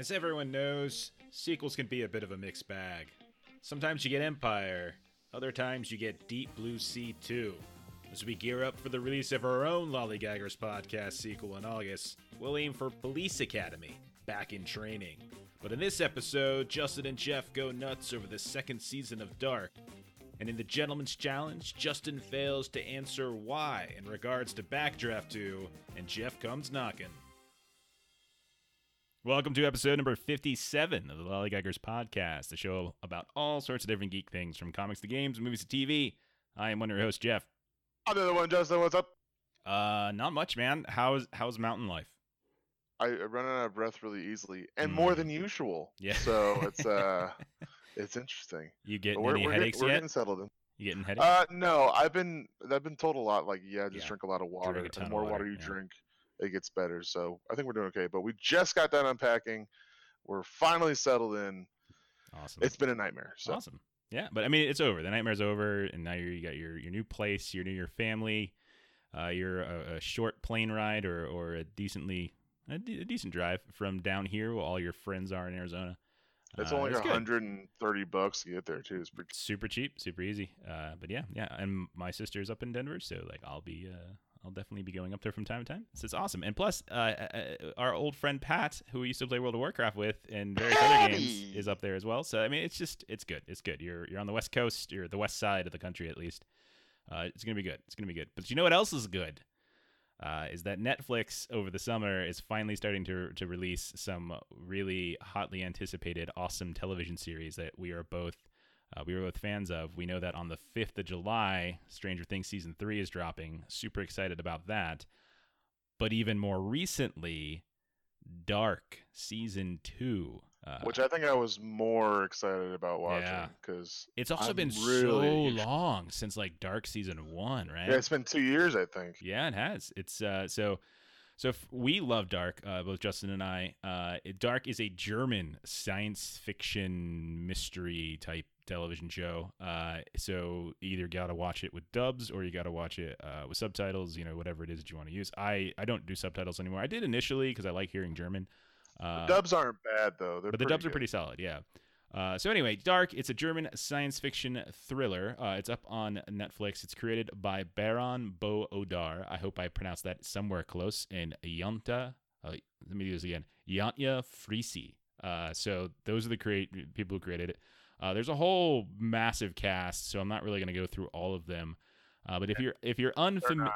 As everyone knows, sequels can be a bit of a mixed bag. Sometimes you get Empire, other times you get Deep Blue Sea 2. As we gear up for the release of our own Lollygaggers podcast sequel in August, we'll aim for Police Academy, back in training. But in this episode, Justin and Jeff go nuts over the second season of Dark. And in the Gentleman's Challenge, Justin fails to answer why in regards to Backdraft 2, and Jeff comes knocking. Welcome to episode number 57 of the Lollygaggers podcast, the show about all sorts of different geek things from comics to games, movies to TV. I am one of your hosts, Jeff. I'm the other one, Justin. What's up? Uh, not much, man. How's how's mountain life? I run out of breath really easily, and more Mm. than usual. Yeah. So it's uh, it's interesting. You getting we're any we're, headaches getting, we're getting settled in. You getting headaches? Uh, no, I've been I've been told a lot. Like, yeah, just Yeah. drink a lot of water. Drink a ton the more water, water, you yeah. drink, it gets better. So I think we're doing okay. But we just got done unpacking. We're finally settled in. awesome. It's been a nightmare. So Awesome. Yeah, but I mean, it's over. The nightmare's over, and now you're, you got your your new place, your new your family. Uh, you're a, a short plane ride or or a decently a, de- a decent drive from down here, where all your friends are in Arizona. it's Uh, only good. 130 bucks to get there too. It's pretty. super cheap, super easy. Uh, but yeah, yeah. And my sister's up in Denver, so like I'll be, uh, I'll definitely be going up there from time to time. So it's awesome. And plus, uh, uh, our old friend Pat, who we used to play World of Warcraft with and various other games, is up there as well. So I mean, it's just, it's good. It's good. You're you're on the west coast. You're the west side of the country at least. Uh, it's gonna be good. It's gonna be good. But you know what else is good? Uh, is that Netflix over the summer is finally starting to to release some really hotly anticipated, awesome television series that we are both uh, we were both fans of. We know that on the fifth of July, Stranger Things season three is dropping. Super excited about that. But even more recently, Dark season two. Uh, Which I think I was more excited about watching Yeah. because it's also I'm been really- so long since like Dark season one, right? yeah, it's been two years. I think. Yeah, it has. It's uh, so. So if we love Dark, uh, both Justin and I. Uh, Dark is a German science fiction mystery type television show. Uh, so either you gotta watch it with dubs or you gotta watch it uh, with subtitles. You know, whatever it is that you want to use. I I don't do subtitles anymore. I did initially because I like hearing German. Uh, Dubs aren't bad though. They're but the dubs are pretty solid, yeah. Uh, so anyway, Dark. It's a German science fiction thriller. Uh, it's up on Netflix. It's created by Baran bo Odar. I hope I pronounced that somewhere close. And Yanta. Uh, let me do this again. Yantya Frisi. Uh, so those are the create people who created it. Uh, there's a whole massive cast, so I'm not really going to go through all of them. Uh, but if you're if you're unfamiliar,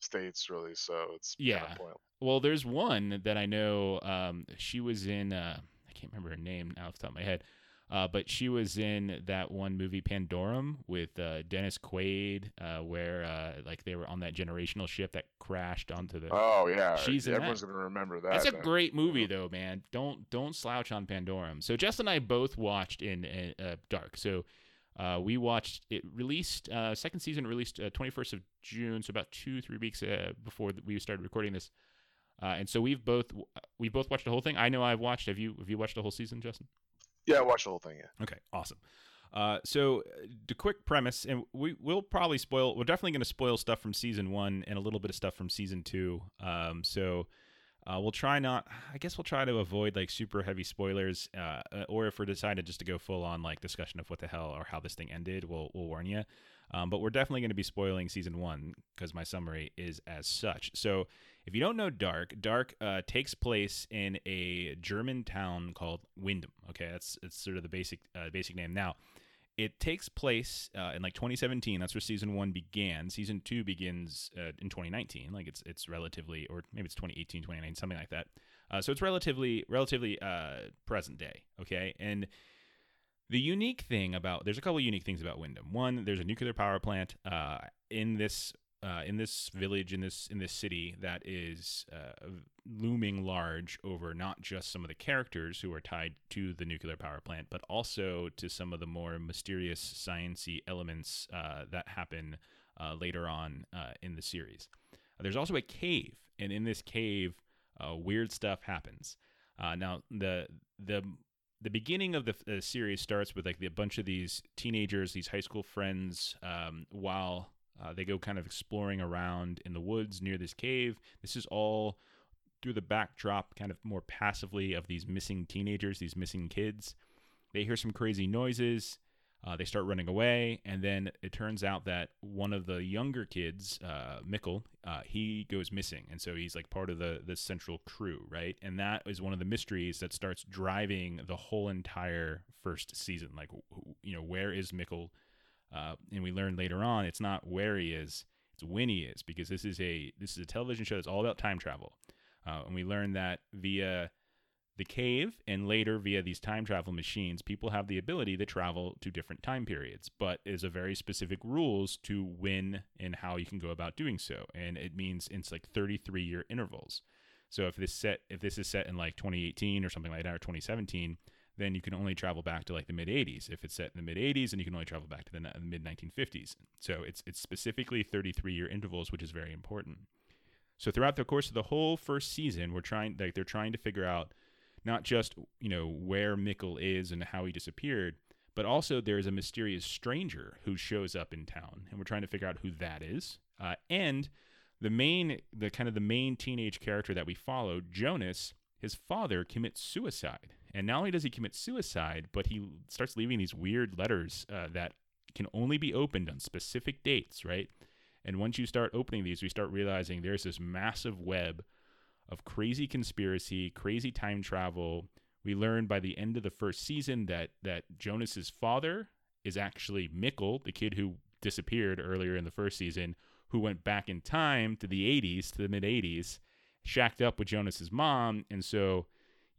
states really, so it's Yeah. Kind of well, there's one that I know. Um, she was in. Uh, I can't remember her name now off the top of my head. Uh, but she was in that one movie Pandorum with uh, Dennis Quaid, uh, where uh, like they were on that generational ship that crashed onto the. Oh yeah, She's in everyone's gonna remember that. That's a then. great movie though, man. Don't don't slouch on Pandorum. So Jess and I both watched in uh, Dark. So uh, we watched it released uh, second season released twenty first of June, so about two three weeks uh, before we started recording this. Uh, and so we've both we both watched the whole thing. I know I've watched. Have you have you watched the whole season, Justin? Yeah, I watched the whole thing. Yeah. Okay, awesome. Uh, so the quick premise, and we will probably spoil. We're definitely going to spoil stuff from season one and a little bit of stuff from season two. Um, so uh, we'll try not. I guess we'll try to avoid like super heavy spoilers, uh, uh, or if we're decided just to go full on like discussion of what the hell or how this thing ended, we'll we'll warn you. Um, but we're definitely going to be spoiling season one because my summary is as such. So if you don't know Dark, Dark uh, takes place in a German town called Winden. Okay, that's it's sort of the basic uh, basic name. Now, it takes place uh, in like 2017. That's where season one began. Season two begins uh, in 2019. Like it's it's relatively, or maybe it's 2018, 2019, something like that. Uh, so it's relatively relatively uh, present day. Okay, and the unique thing about there's a couple unique things about Winden. One, there's a nuclear power plant uh, in this uh, in this village in this in this city that is uh, looming large over not just some of the characters who are tied to the nuclear power plant, but also to some of the more mysterious sciency elements uh, that happen uh, later on uh, in the series. There's also a cave, and in this cave, uh, weird stuff happens. Now the the the beginning of the uh, series starts with like the, a bunch of these teenagers, these high school friends, um, while uh, they go kind of exploring around in the woods near this cave. This is all through the backdrop, kind of more passively, of these missing teenagers, these missing kids. They hear some crazy noises. Uh, they start running away, and then it turns out that one of the younger kids, uh, Mikkel, uh, he goes missing, and so he's like part of the the central crew, right? And that is one of the mysteries that starts driving the whole entire first season. Like, you know, where is Mikkel? Uh, and we learn later on, it's not where he is, it's when he is, because this is a this is a television show that's all about time travel, uh, and we learn that via the cave and later via these time travel machines people have the ability to travel to different time periods but is a very specific rules to when and how you can go about doing so. And it means it's like 33 year intervals. So if this set if this is set in like 2018 or something like that or 2017 then you can only travel back to like the mid 80s if it's set in the mid 80s then you can only travel back to the mid 1950s so it's it's specifically 33 year intervals which is very important. So throughout the course of the whole first season we're trying like they're trying to figure out not just you know where Mikkel is and how he disappeared, but also there is a mysterious stranger who shows up in town, and we're trying to figure out who that is. Uh, and the main, the kind of the main teenage character that we follow, Jonas, his father commits suicide, and not only does he commit suicide, but he starts leaving these weird letters uh, that can only be opened on specific dates, right? And once you start opening these, we start realizing there's this massive web of crazy conspiracy, crazy time travel. We learn by the end of the first season that that Jonas's father is actually Mikkel, the kid who disappeared earlier in the first season, who went back in time to the 80s, to the mid 80s, shacked up with Jonas's mom, and so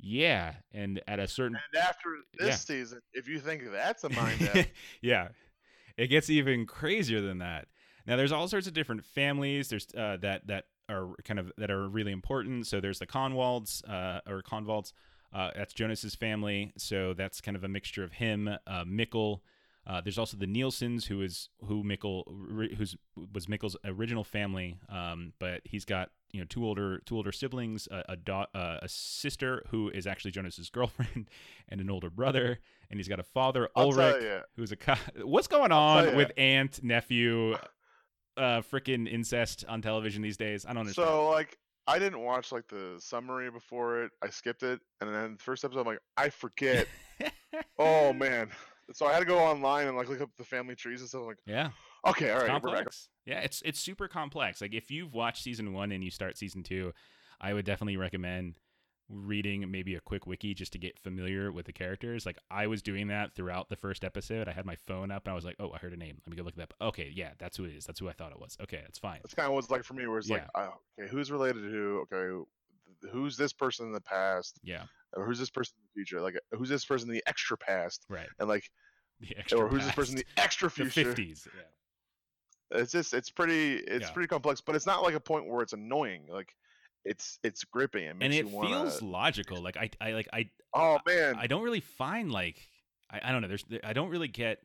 yeah, and at a certain and after this yeah. season, if you think that's a mind yeah, it gets even crazier than that. Now, there's all sorts of different families. There's uh, that that are kind of that are really important. So there's the Conwalds uh, or Convalds. Uh, that's Jonas's family. So that's kind of a mixture of him, uh, Mikkel. Uh, there's also the Nielsen's, who is who Mikkel, who's was Mikkel's original family, um, but he's got you know two older two older siblings, a a, da- uh, a sister who is actually Jonas's girlfriend, and an older brother, and he's got a father Ulrich, who's a co- what's going on with aunt nephew uh freaking incest on television these days. I don't understand. So like I didn't watch like the summary before it. I skipped it, and then the first episode, I'm like, I forget. oh man! So I had to go online and like look up the family trees and stuff. I'm like, yeah. Okay, all right. Complex. Yeah, it's it's super complex. Like if you've watched season one and you start season two, I would definitely recommend reading maybe a quick wiki just to get familiar with the characters. Like I was doing that throughout the first episode. I had my phone up and I was like, "Oh, I heard a name. Let me go look that." Up. Okay, yeah, that's who it is. That's who I thought it was. Okay, that's fine. That's kind of what's like for me, where it's yeah. like, oh, okay, who's related to who? Okay, who's this person in the past? Yeah. Or who's this person in the future? Like, who's this person in the extra past? Right. And like, the extra or who's past. this person in the extra future? The 50s. Yeah. It's just, it's pretty, it's yeah. pretty complex, but it's not like a point where it's annoying. Like, it's it's gripping. It and it wanna... feels logical. Like I I like I oh man, I don't really find like I, I don't know. There's I don't really get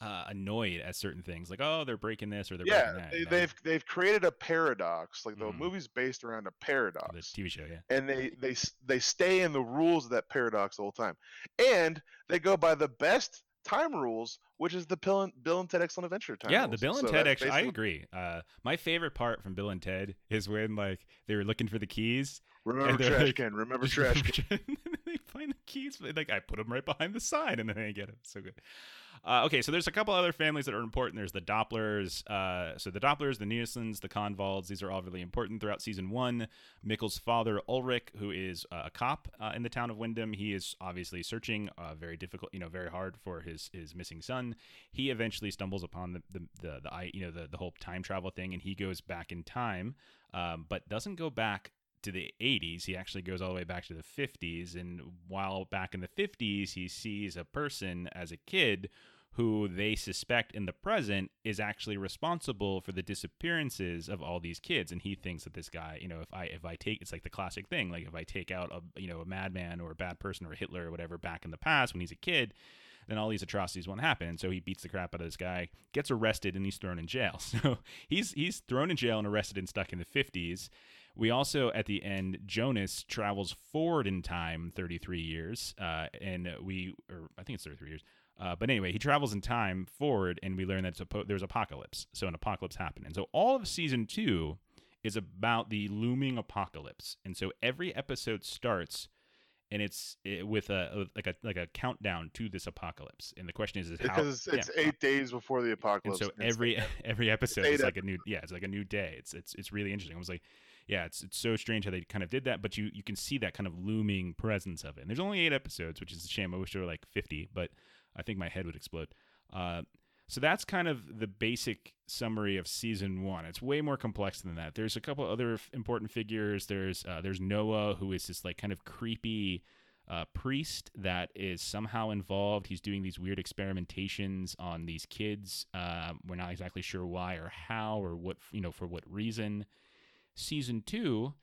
uh, annoyed at certain things. Like oh they're breaking this or they're yeah, breaking that. Know? They've they've created a paradox. Like the mm. movie's based around a paradox. The TV show, yeah. And they they they stay in the rules of that paradox the whole time, and they go by the best time rules, which is the Bill and, Bill and Ted Excellent Adventure time. Yeah, rules. the Bill and so Ted. Actually, I agree. Uh, my favorite part from Bill and Ted is when like they were looking for the keys. Remember trash like, can. Remember trash can. they find the keys. Like I put them right behind the sign, and then they get them. So good. Uh, okay, so there's a couple other families that are important. There's the Dopplers. Uh, so the Dopplers, the Nielsens, the Convalds, these are all really important throughout season one. Mikkel's father, Ulrich, who is uh, a cop uh, in the town of Winden, he is obviously searching uh, very difficult, you know, very hard for his his missing son. He eventually stumbles upon the the the, the you know the, the whole time travel thing, and he goes back in time, um, but doesn't go back to the 80s. He actually goes all the way back to the 50s. And while back in the 50s, he sees a person as a kid who they suspect in the present is actually responsible for the disappearances of all these kids and he thinks that this guy you know if i if i take it's like the classic thing like if i take out a you know a madman or a bad person or hitler or whatever back in the past when he's a kid then all these atrocities won't happen. And so he beats the crap out of this guy, gets arrested, and he's thrown in jail. So he's he's thrown in jail and arrested and stuck in the 50s. We also, at the end, Jonas travels forward in time 33 years, uh, and we, or I think it's 33 years. Uh, but anyway, he travels in time forward, and we learn that po- there's apocalypse. So an apocalypse happened, and so all of season two is about the looming apocalypse. And so every episode starts and it's it, with a like a like a countdown to this apocalypse. And the question is, is how because it's, yeah. eight days before the apocalypse. so and it's every every episode is like a new yeah, it's like a new day. It's it's it's really interesting. I was like, yeah, it's it's so strange how they kind of did that, but you you can see that kind of looming presence of it. And there's only eight episodes, which is a shame. I wish there were like 50, but I think my head would explode. Uh, so that's kind of the basic summary of season one. It's way more complex than that. There's a couple other f- important figures. There's uh, there's Noah, who is this like kind of creepy uh, priest that is somehow involved. He's doing these weird experimentations on these kids. Uh, we're not exactly sure why or how or what you know for what reason. Season two.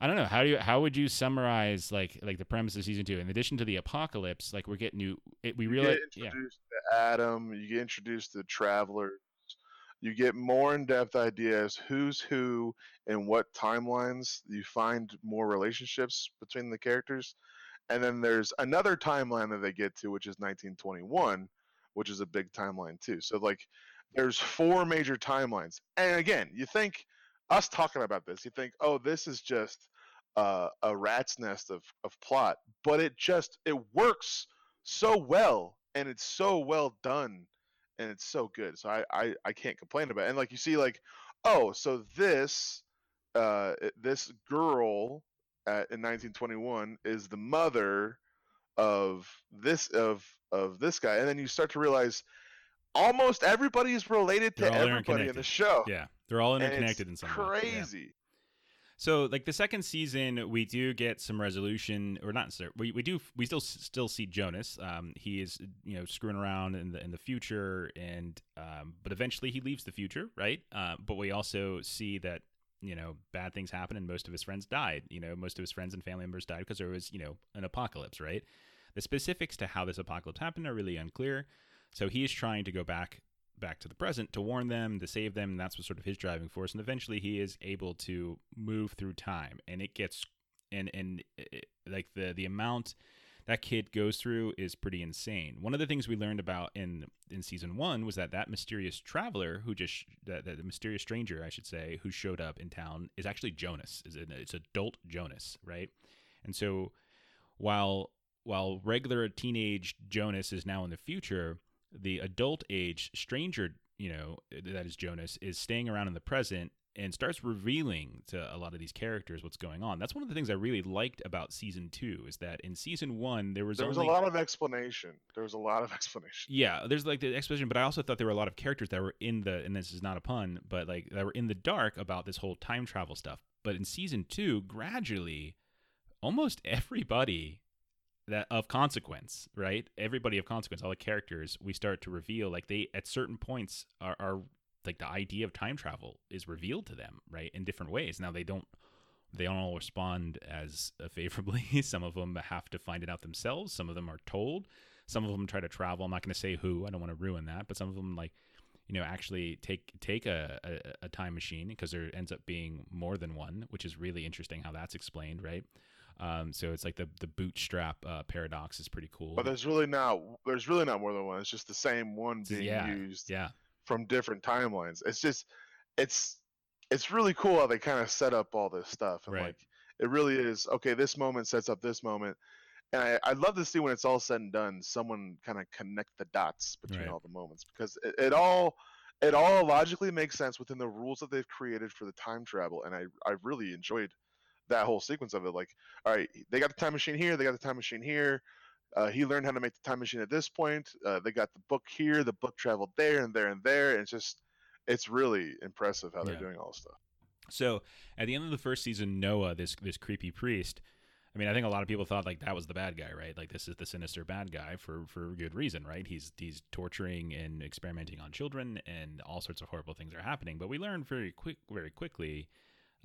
I don't know how do you how would you summarize like like the premise of season two? In addition to the apocalypse, like we're getting new. It, we you realize, get yeah, to Adam. You get introduced to travelers. You get more in-depth ideas who's who and what timelines. You find more relationships between the characters, and then there's another timeline that they get to, which is 1921, which is a big timeline too. So like, there's four major timelines, and again, you think us talking about this, you think, oh, this is just uh, a rat's nest of of plot, but it just it works so well and it's so well done and it's so good so i i, I can't complain about it and like you see like oh so this uh this girl at, in 1921 is the mother of this of of this guy and then you start to realize almost everybody is related to They're everybody in the show yeah, they're all and it's interconnected in some way. Yeah. crazy So like the second season, we do get some resolution, or not necessarily. We, we do we still still see Jonas. Um, he is you know screwing around in the in the future, and um, but eventually he leaves the future, right? Uh, but we also see that you know bad things happen, and most of his friends died. You know, most of his friends and family members died because there was you know an apocalypse, right? The specifics to how this apocalypse happened are really unclear. So he is trying to go back back to the present to warn them, to save them. And that's what sort of his driving force. And eventually he is able to move through time. And it gets, and, and it, like the, the amount that kid goes through is pretty insane. One of the things we learned about in, in season one was that that mysterious traveler who just, that, that the mysterious stranger, I should say, who showed up in town is actually Jonas. Is it, It's adult Jonas, right? And so while, while regular teenage Jonas is now in the future, the adult age stranger, you know, that is Jonas, is staying around in the present and starts revealing to a lot of these characters what's going on. That's one of the things I really liked about season two is that in season one there was there was only a lot of explanation there was a lot of explanation yeah, there's like the exposition, but I also thought there were a lot of characters that were in the, and this is not a pun, but like that were in the dark about this whole time travel stuff. But in season two, gradually, almost everybody that of consequence, right? Everybody of consequence, all the characters, we start to reveal like they at certain points are, are like the idea of time travel is revealed to them, right, in different ways. Now they don't they don't all respond as favorably. Some of them have to find it out themselves. Some of them are told. Some of them try to travel. I'm not going to say who. I don't want to ruin that. But some of them like, you know, actually take take a, a, a time machine because there ends up being more than one, which is really interesting how that's explained, right? Um, so it's like the the bootstrap uh, paradox is pretty cool. but there's really not there's really not more than one it's just the same one being yeah, used yeah, from different timelines. It's just it's it's really cool how they kind of set up all this stuff and Right. like it really is okay. This moment sets up this moment, and I, I'd love to see when it's all said and done, someone kind of connect the dots between Right. all the moments because it, it all it all logically makes sense within the rules that they've created for the time travel, and I I really enjoyed that whole sequence of it. Like, all right, they got the time machine here, they got the time machine here. Uh, he learned how to make the time machine at this point. Uh, they got the book here, the book traveled there and there and there. And it's just, it's really impressive how they're Yeah. doing all this stuff. So at the end of the first season, Noah, this this creepy priest. I mean, I think a lot of people thought like that was the bad guy, right? Like this is the sinister bad guy for for good reason, right? He's he's torturing and experimenting on children, and all sorts of horrible things are happening. But we learned very quick, very quickly.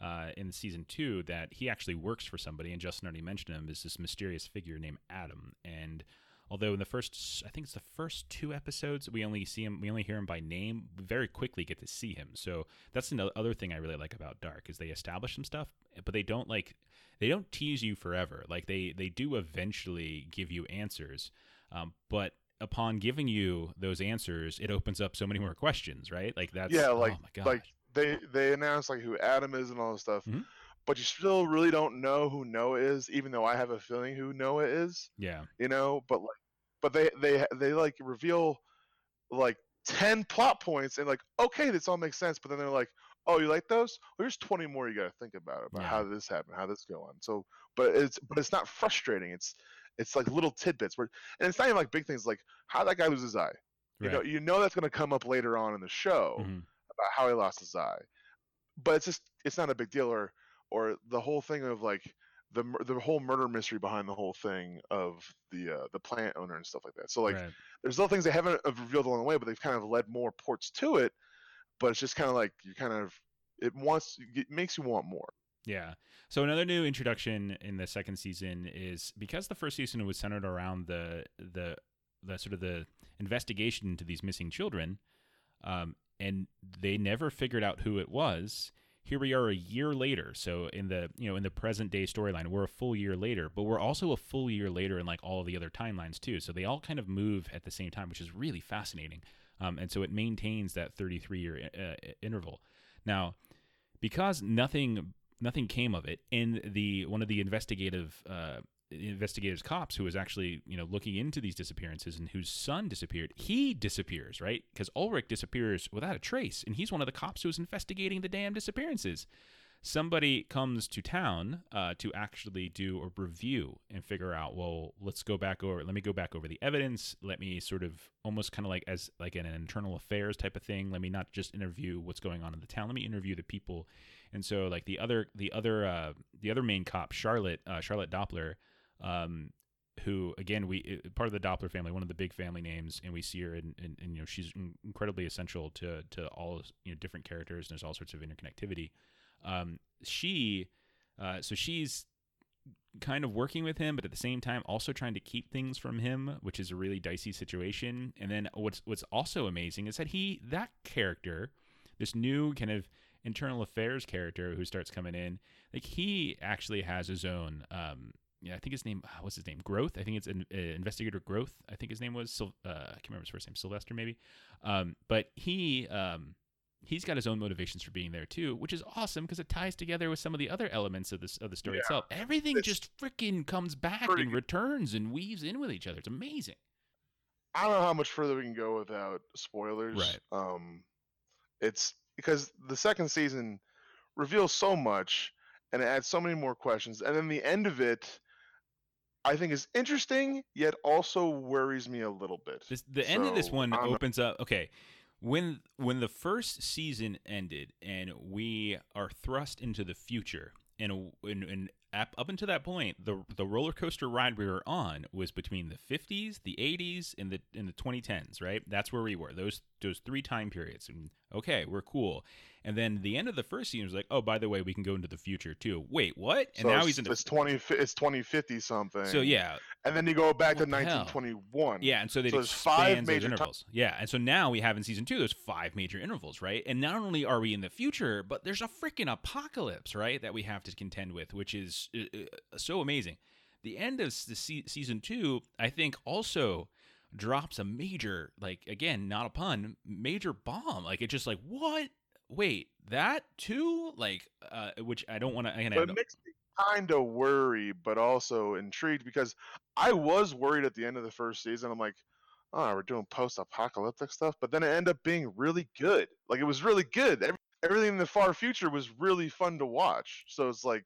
Uh, in season two, that he actually works for somebody, and Justin already mentioned him, is this mysterious figure named Adam. And although in the first, I think it's the first two episodes, we only see him, we only hear him by name. We very quickly get to see him. So that's another other thing I really like about Dark is they establish some stuff, but they don't like they don't tease you forever. Like they they do eventually give you answers, um, but upon giving you those answers, it opens up so many more questions, right? Like that's Yeah, like- oh my god, like they they announced like who Adam is and all this stuff, Mhm. but you still really don't know who Noah is, even though I have a feeling who Noah is. Yeah. You know, but like, but they they they like reveal like ten plot points and like okay, this all makes sense, but then they're like, oh, you like those? Well, here's twenty more you got to think about about Yeah. how this happened, how this go on. So, but it's but it's not frustrating. It's it's like little tidbits where, and it's not even like big things like how that guy loses his eye. You know, you know that's going to come up later on in the show Mhm. About how he lost his eye, but it's just it's not a big deal. Or or the whole thing of like the the whole murder mystery behind the whole thing of the uh, the plant owner and stuff like that. So like right. there's little things they haven't uh, revealed along the way, but they've kind of led more ports to it. But it's just kind of like you kind of it wants it makes you want more. Yeah. So another new introduction in the second season is because the first season was centered around the the the sort of the investigation into these missing children, um, and they never figured out who it was. Here we are a year later. So in the you know in the present day storyline, we're a full year later, but we're also a full year later in like all the other timelines too. So they all kind of move at the same time, which is really fascinating. Um, and so it maintains that 33 year uh, interval. Now, because nothing nothing came of it in the one of the investigative uh investigators cops who was actually you know looking into these disappearances and whose son disappeared. He disappears right? Because ulrich disappears without a trace and he's one of the cops who was investigating the damn disappearances. Somebody comes to town uh, to actually do a review and figure out well let's go back over let me go back over the evidence. Let me sort of almost kind of like as like an internal affairs type of thing. Let me not just interview what's going on in the town. Let me interview the people. And so like the other the other uh, the other main cop charlotte uh, charlotte doppler um, who again we part of the doppler family one of the big family names and we see her and you know she's incredibly essential to to all you know different characters and there's all sorts of interconnectivity. Um, she uh, so she's kind of working with him but at the same time also trying to keep things from him which is a really dicey situation. And then what's what's also amazing is that he that character this new kind of internal affairs character who starts coming in like he actually has his own um yeah i think his name uh, what's his name? Growth? I think it's an, uh, investigator growth i think his name was. Syl- uh, i can't remember his first name sylvester maybe. Um but he um he's got his own motivations for being there too which is awesome because it ties together with some of the other elements of this of the story Yeah. itself. Everything It's just freaking comes back and returns and weaves in with each other. It's amazing. I don't know how much further we can go without spoilers. Right. Um, it's because the second season reveals so much and it adds so many more questions, and then the end of it, I think, is interesting yet also worries me a little bit. This, the end of this one I don't opens up. Okay, when when the first season ended and we are thrust into the future, and and, and up, up until that point, the the roller coaster ride we were on was between the 50s, the 80s, and the in the 2010s. Right, that's where we were. Those those three time periods. And okay, we're cool. And then the end of the first season was like, oh, by the way, we can go into the future too. Wait, what? And So now he's in the. it's twenty. It's twenty fifty something. So yeah, and then you go back to nineteen twenty one. Yeah, and so they So there's five major intervals. yeah, and so now we have in season two those five major intervals, right? And not only are we in the future, but there's a freaking apocalypse, right, that we have to contend with, which is uh, so amazing. The end of the se- season two, I think, also drops a major, like again, not a pun, major bomb. Like it's just like what? Wait, that too? Like, uh, which I don't want to. But it makes me kind of worry, but also intrigued because I was worried at the end of the first season. I'm like, oh, we're doing post-apocalyptic stuff, but then it ended up being really good. Like it was really good. Every, everything in the far future was really fun to watch. So it's like,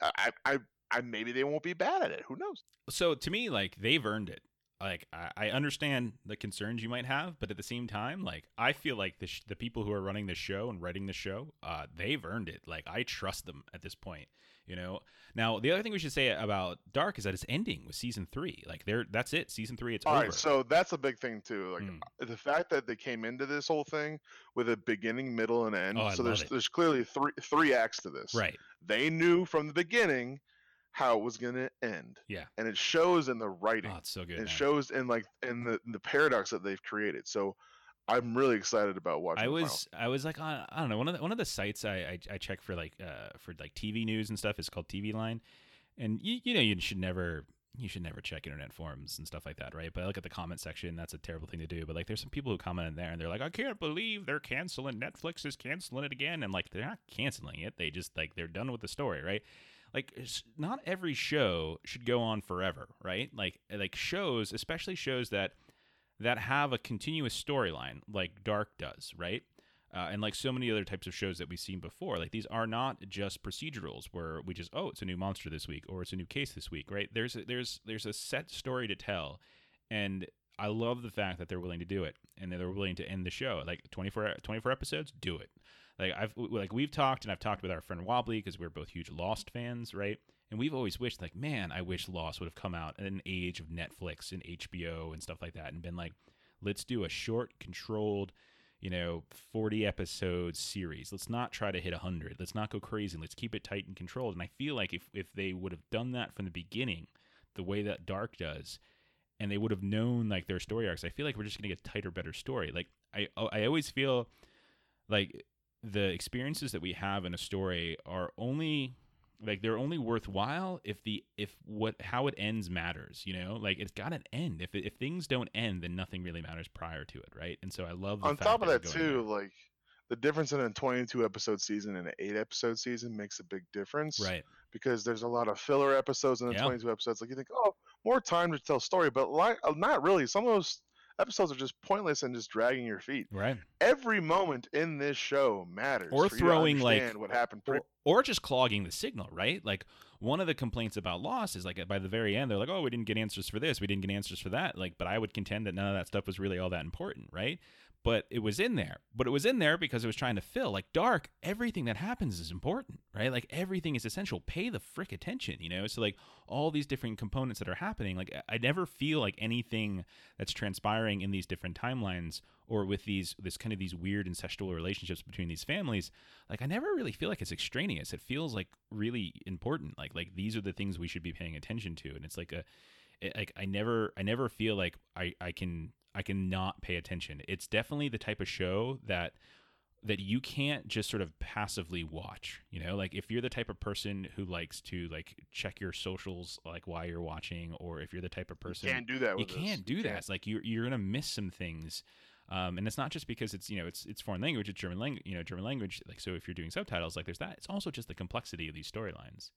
I, I, I maybe they won't be bad at it. Who knows? so to me like they've earned it like I, I understand the concerns you might have but at the same time like i feel like the, sh- the people who are running the show and writing the show uh, they've earned it like i trust them at this point you know now the other thing we should say about dark is that it's ending with season three like they're that's it season three it's All over right, so that's a big thing too. Like Mm. the fact that they came into this whole thing with a beginning, middle, and end. Oh, so there's it. there's clearly three three acts to this. right They knew from the beginning how it was going to end. Yeah. And it shows in the writing. oh it's so good it man. shows in like in the in the paradox that they've created. So I'm really excited about watching. I was I was like on I don't know one of the, one of the sites I, I I check for like uh for like TV news and stuff is called TV Line, and you you know you should never you should never check internet forums and stuff like that, right? But I look at the comment section, that's a terrible thing to do. But like, there's some people who comment in there and they're like, I can't believe they're canceling Netflix is canceling it again. And like, they're not canceling it. They just like they're done with the story, right? Like, not every show should go on forever, right? Like, like shows, especially shows that that have a continuous storyline, like Dark does, right? Uh, and like so many other types of shows that we've seen before like these are not just procedurals where we just oh it's a new monster this week or it's a new case this week right? There's a, there's there's a set story to tell and i love the fact that they're willing to do it and they're willing to end the show. Like 24 24 episodes do it. Like i've like we've talked and i've talked with our friend wobbly because we're both huge lost fans right and we've always wished like man i wish lost would have come out in an age of netflix and hbo and stuff like that and been like let's do a short controlled you know 40 episode series. Let's not try to hit 100 let's not go crazy. Let's keep it tight and controlled. And i feel like if, if they would have done that from the beginning the way that dark does and they would have known like their story arcs i feel like we're just going to get tighter better story. Like i oh, i always feel like the experiences that we have in a story are only like they're only worthwhile if the if what how it ends matters you know? Like it's got an end. If if things don't end then nothing really matters prior to it right? And so i love on top of that, that too like the difference in a 22 episode season and an 8 episode season makes a big difference right. because there's a lot of filler episodes in the 22 episodes. Like you think oh more time to tell story but like uh, not really. Some of those episodes are just pointless and just dragging your feet. Right. Every moment in this show matters. Or throwing like what happened. Or, or, just clogging the signal, right? Like one of the complaints about Lost is like by the very end they're like, oh, we didn't get answers for this, we didn't get answers for that. Like, but I would contend that none of that stuff was really all that important, right? But it was in there. But it was in there because it was trying to fill. Like Dark, everything that happens is important, right? Like everything is essential. Pay the frick attention, you know? So like all these different components that are happening, like I never feel like anything that's transpiring in these different timelines or with these this kind of these weird incestual relationships between these families, like I never really feel like it's extraneous. It feels like really important. Like like these are the things we should be paying attention to. And it's like a like I never I never feel like I I can I can not pay attention. It's definitely the type of show that that you can't just sort of passively watch you know? Like if you're the type of person who likes to like check your socials like while you're watching or if you're the type of person you can't do that you can't do that. It's like you're, you're gonna miss some things. Um, and it's not just because it's you know it's it's foreign language it's german language you know german language. Like so if you're doing subtitles like there's that. It's also just the complexity of these storylines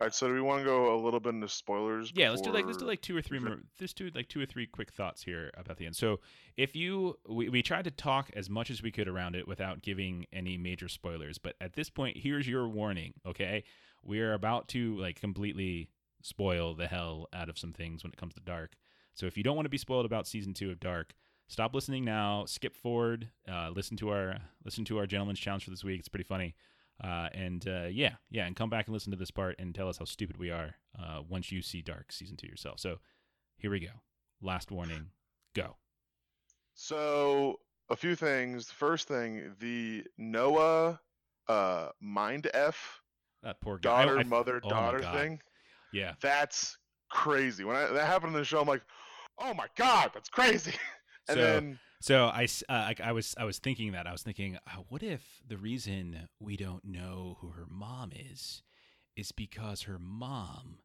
all right, so do we want to go a little bit into spoilers? Yeah, let's do like let's do like two or three more. Let's do like two or three quick thoughts here about the end. So, if you we, we tried to talk as much as we could around it without giving any major spoilers, but at this point, here's your warning. Okay, we are about to like completely spoil the hell out of some things when it comes to Dark. So, if you don't want to be spoiled about season two of Dark, stop listening now. Skip forward. Uh, listen to our listen to our gentleman's challenge for this week. It's pretty funny. Uh, and uh, yeah, yeah, and come back and listen to this part and tell us how stupid we are uh, once you see Dark season two yourself. So here we go. Last warning. Go. So a few things. First thing, the Noah uh, mind f that poor guy. daughter I, I, mother oh daughter thing. Yeah, that's crazy. When I, that happened in the show, I'm like, oh my god, that's crazy. and so, then so I, uh, I, I, was I was thinking that I was thinking, uh, what if the reason we don't know who her mom is is because her mom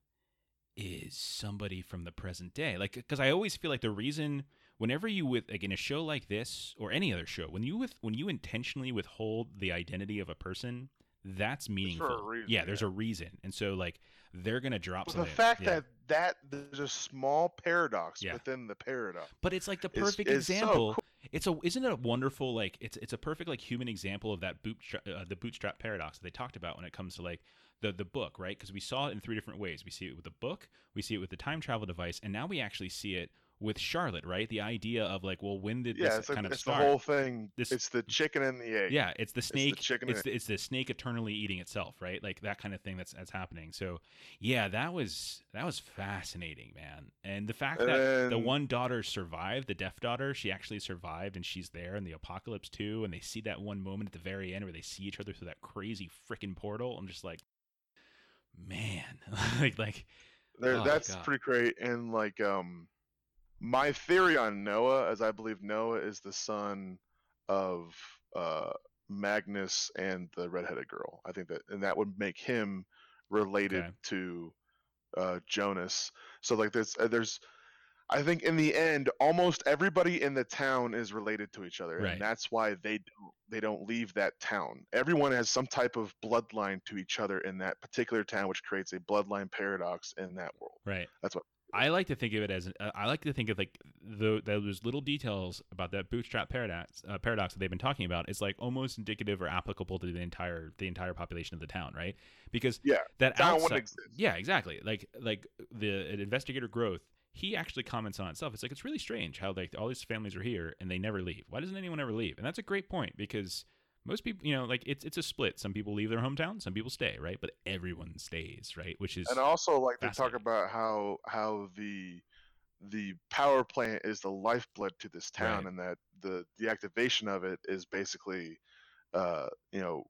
is somebody from the present day? Like, because I always feel like the reason whenever you with like in a show like this or any other show, when you with when you intentionally withhold the identity of a person, that's meaningful. Reason, yeah, there's a reason, and so like they're gonna drop well, something. The fact yeah. that that there's a small paradox yeah. within the paradox, but it's like the perfect example. So. It's a isn't it a wonderful like it's it's a perfect like human example of that bootstrap uh, the bootstrap paradox that they talked about when it comes to like the the book right because we saw it in three different ways. We see it with the book, we see it with the time travel device, and now we actually see it with Charlotte, right? The idea of like, well, when did yeah, this kind of it's start? the whole thing. This, it's the chicken and the egg. Yeah, it's the snake. It's the chicken. It's the, it's the snake eternally eating itself, right? Like that kind of thing that's that's happening. So, yeah, that was that was fascinating, man. And the fact and that then, the one daughter survived, the deaf daughter, she actually survived, and she's there in the apocalypse too. And they see that one moment at the very end where they see each other through that crazy freaking portal. I'm just like, man, like like. There, oh that's pretty great, and like um my theory on Noah, as I believe Noah is the son of uh, Magnus and the redheaded girl. I think that, and that would make him related okay. to uh, Jonas. So like there's uh, there's I think in the end, almost everybody in the town is related to each other, Right. and that's why they don't they don't leave that town. Everyone has some type of bloodline to each other in that particular town, which creates a bloodline paradox in that world. Right. That's what- I like to think of it as. Uh, I like to think of like the those little details about that bootstrap paradox uh, paradox that they've been talking about. Is like almost indicative or applicable to the entire the entire population of the town, right? Because Yeah, that Town outside, yeah, exactly. Like like the investigator growth. He actually comments on itself. It's like it's really strange how like all these families are here and they never leave. Why doesn't anyone ever leave? And that's a great point because most people, you know, like it's it's a split. Some people leave their hometown, some people stay, right? But everyone stays, right? Which is and also like they talk about how how the the power plant is the lifeblood to this town Right. and that the the activation of it is basically uh you know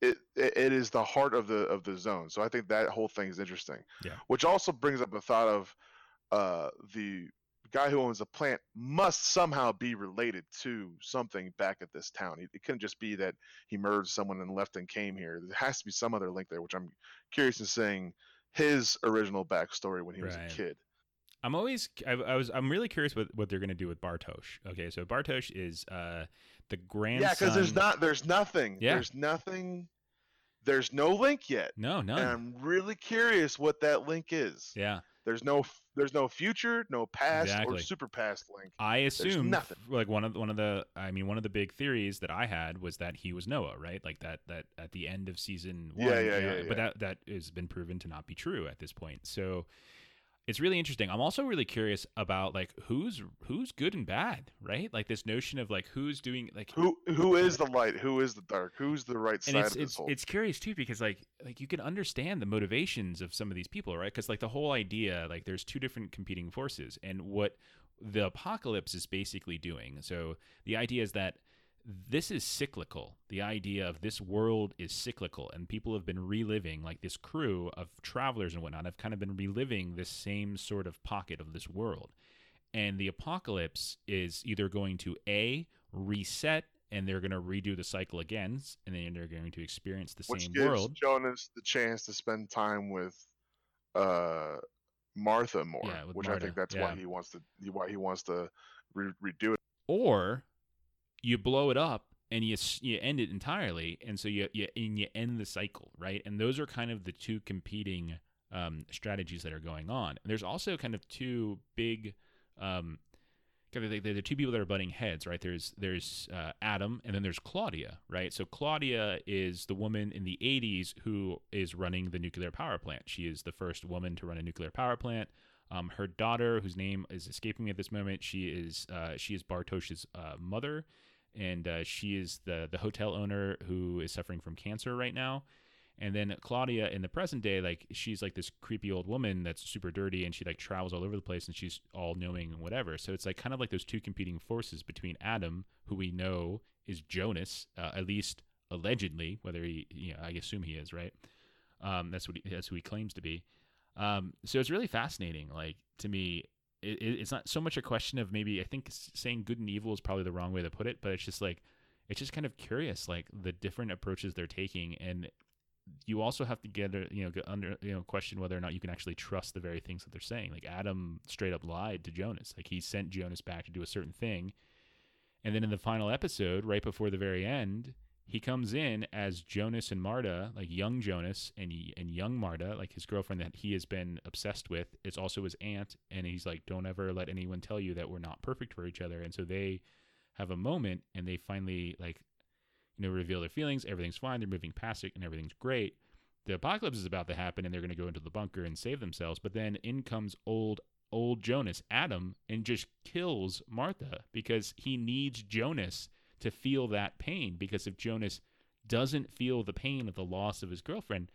it, it it is the heart of the of the zone so i think that whole thing is interesting Yeah. which also brings up the thought of uh the guy who owns the plant must somehow be related to something back at this town it, it couldn't just be that he murdered someone and left and came here there has to be some other link there which i'm curious in seeing his original backstory when he was a kid I'm always I, I was I'm really curious what what they're gonna do with Bartosz. Okay, so Bartosz is uh the grandson. yeah because there's not there's nothing Yeah. there's nothing there's no link yet no no. and i'm really curious what that link is yeah, there's no there's no future no past or super past link I assume nothing. like one of the, one of the I mean one of the big theories that I had was that he was Noah, right? Like that that at the end of season one. Yeah, yeah, you know, yeah, But yeah. that that has been proven to not be true at this point. So it's really interesting. I'm also really curious about like who's who's good and bad, right? Like this notion of like who's doing like who who is the light? Who is the dark? Who's the right side and it's of this it's whole it's curious too because like like you can understand the motivations of some of these people right? Because like the whole idea like there's two different competing forces and what the apocalypse is basically doing. So the idea is that this is cyclical. The idea of this world is cyclical and people have been reliving like this crew of travelers and whatnot have kind of been reliving this same sort of pocket of this world. And the apocalypse is either going to a reset and they're going to redo the cycle again and then they're going to experience the which same gives world. Jonas the chance to spend time with uh martha more Yeah, which i think that's why he wants to why he wants to re- redo it. Or you blow it up and you you end it entirely and so you you and you end the cycle right? And those are kind of the two competing um, strategies that are going on. And there's also kind of two big um, kind of the, the, two people that are butting heads right? There's there's uh, Adam and then there's Claudia right? So Claudia is the woman in the 80s who is running the nuclear power plant. She is the first woman to run a nuclear power plant. Um, her daughter, whose name is escaping me at this moment, she is uh, she is Bartosz's uh, mother, and uh, she is the the hotel owner who is suffering from cancer right now. And then Claudia, in the present day, like she's like this creepy old woman that's super dirty, and she like travels all over the place, and she's all knowing and whatever. So it's like kind of like those two competing forces between Adam, who we know is Jonas, uh, at least allegedly, whether he, you know, I assume he is, right? Um, that's what he, that's who he claims to be. Um, so it's really fascinating. Like to me, it, it, it's not so much a question of maybe I think saying good and evil is probably the wrong way to put it, but it's just like it's just kind of curious, like the different approaches they're taking, and you also have to get you know get under you know question whether or not you can actually trust the very things that they're saying. Like Adam straight up lied to Jonas, like he sent Jonas back to do a certain thing, and then in the final episode, right before the very end, he comes in as Jonas and Marta, like young Jonas and and young Marta, like his girlfriend that he has been obsessed with. It's also his aunt, and he's like, "Don't ever let anyone tell you that we're not perfect for each other." And so they have a moment, and they finally like, you know, reveal their feelings. Everything's fine. They're moving past it, and everything's great. The apocalypse is about to happen, and they're going to go into the bunker and save themselves. But then in comes old old Jonas, Adam, and just kills Martha because he needs Jonas to feel that pain. Because if Jonas doesn't feel the pain of the loss of his girlfriend,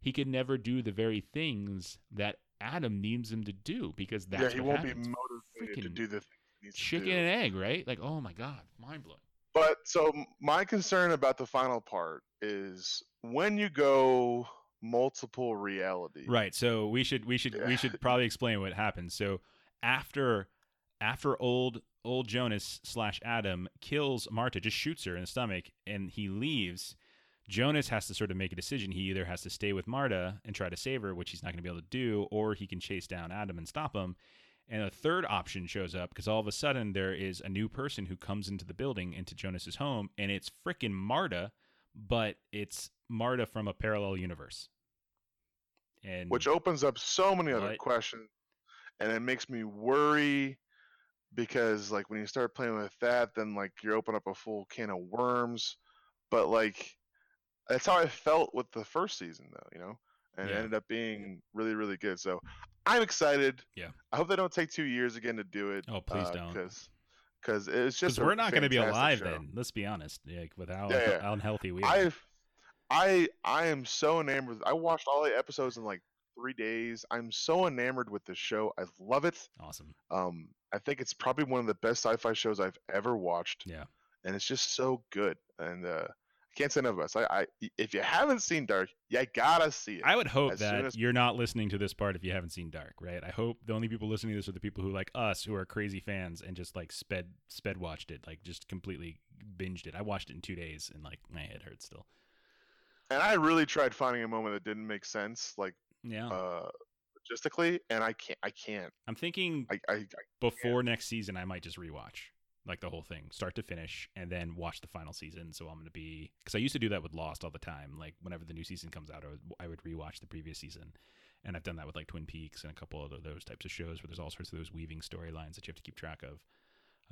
he could never do the very things that Adam needs him to do. Because that's yeah he what won't happens. be motivated to do the things he needs to chicken do. and egg, right? Like, oh my god, mind blowing. But so my concern about the final part is when you go multiple reality. Right. So we should we should we should probably explain what happens. So after after old old Jonas slash Adam kills Marta, just shoots her in the stomach, and he leaves. Jonas has to sort of make a decision. He either has to stay with Marta and try to save her, which he's not going to be able to do, or he can chase down Adam and stop him. And a third option shows up because all of a sudden there is a new person who comes into the building, into Jonas's home, and it's freaking Marta, but it's Marta from a parallel universe. And which opens up so many other questions and it makes me worry because like when you start playing with that then like you open up a full can of worms but like that's how i felt with the first season though you know and it ended up being really really good so i'm excited Yeah. i hope they don't take two years again to do it Oh, please don't. because because it's just because we're not going to be alive show. then. Let's be honest. Like with how, Yeah, yeah. how unhealthy we are. I've I I am so enamored. with- I watched all the episodes in like three days. I'm so enamored with this show. I love it. awesome. Um, I think it's probably one of the best sci-fi shows I've ever watched. Yeah. and it's just so good. And uh, I can't say enough about it. I, I if you haven't seen Dark, you gotta see it. I would hope as that as- you're not listening to this part if you haven't seen Dark, right? I hope the only people listening to this are the people who like us, who are crazy fans and just like sped sped watched it, like just completely binged it. I watched it in two days and like my head hurts still. and I really tried finding a moment that didn't make sense, like Yeah, uh, logistically, and I can't. I can't. I'm thinking I, I, I before next season, I might just rewatch like the whole thing, start to finish, and then watch the final season. So I'm gonna be because I used to do that with Lost all the time. Like whenever the new season comes out, I would, I would rewatch the previous season, and I've done that with like Twin Peaks and a couple of those types of shows where there's all sorts of those weaving storylines that you have to keep track of.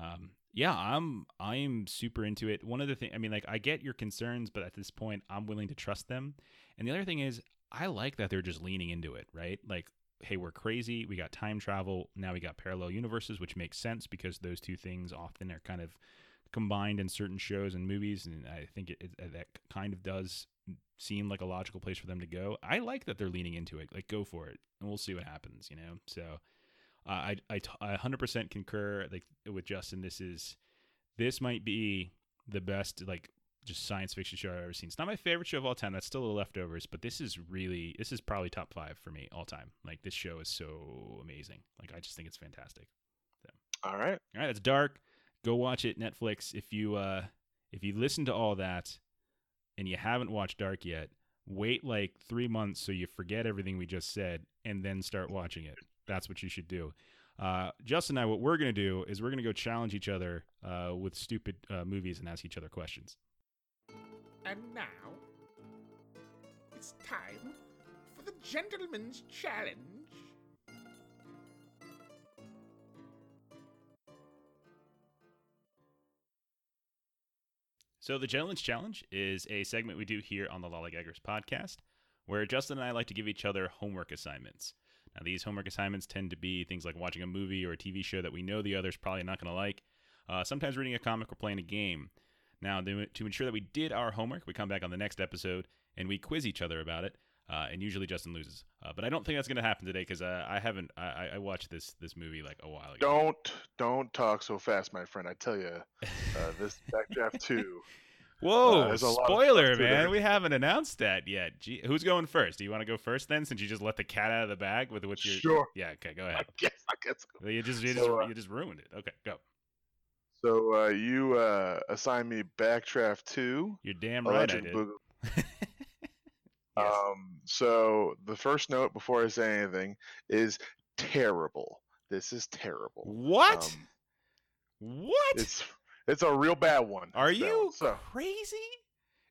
Um, yeah, I'm I'm super into it. One of the thing, I mean, like I get your concerns, but at this point, I'm willing to trust them. And the other thing is, I like that they're just leaning into it, right? Like hey, we're crazy. We got time travel. Now we got parallel universes, which makes sense because those two things often are kind of combined in certain shows and movies. And I think it, it, that kind of does seem like a logical place for them to go. I like that they're leaning into it. Like, go for it, and we'll see what happens. You know, so uh, I, I 100% concur. Like with Justin, this is this might be the best like just science fiction show I've ever seen. It's not my favorite show of all time. That's still the leftovers, but this is really this is probably top five for me all time. Like this show is so amazing. Like I just think it's fantastic. all right. All right, it's dark. Go watch it Netflix. If you uh if you listen to all that and you haven't watched Dark yet, wait like three months so you forget everything we just said and then start watching it. That's what you should do. Uh, Justin and I, what we're gonna do is we're gonna go challenge each other uh, with stupid uh, movies and ask each other questions. And now, it's time for the Gentleman's Challenge. So the Gentleman's Challenge is a segment we do here on the Lollygaggers podcast, where Justin and I like to give each other homework assignments. Now these homework assignments tend to be things like watching a movie or a TV show that we know the other's probably not going to like. Uh, sometimes reading a comic or playing a game. Now to, ensure that we did our homework, we come back on the next episode and we quiz each other about it. Uh, and usually Justin loses, uh, but I don't think that's going to happen today because uh, I haven't. I, I- I watched this this movie like a while ago. Don't don't talk so fast, my friend. I tell you, uh, this Backdraft Two. Whoa! Uh, a spoiler, man. We haven't announced that yet. Gee, who's going first? Do you want to go first then, since you just let the cat out of the bag with what your? Sure. Yeah. Okay. Go I ahead. guess I guess. You just you So, just uh, you just ruined it. Okay. Go. So uh, you uh, assign me Backdraft Two. You're damn right. I did. Yes. Um, so the first note before I say anything is terrible. This is terrible. what? Um, what? it's it's a real bad one. Are you one. So crazy?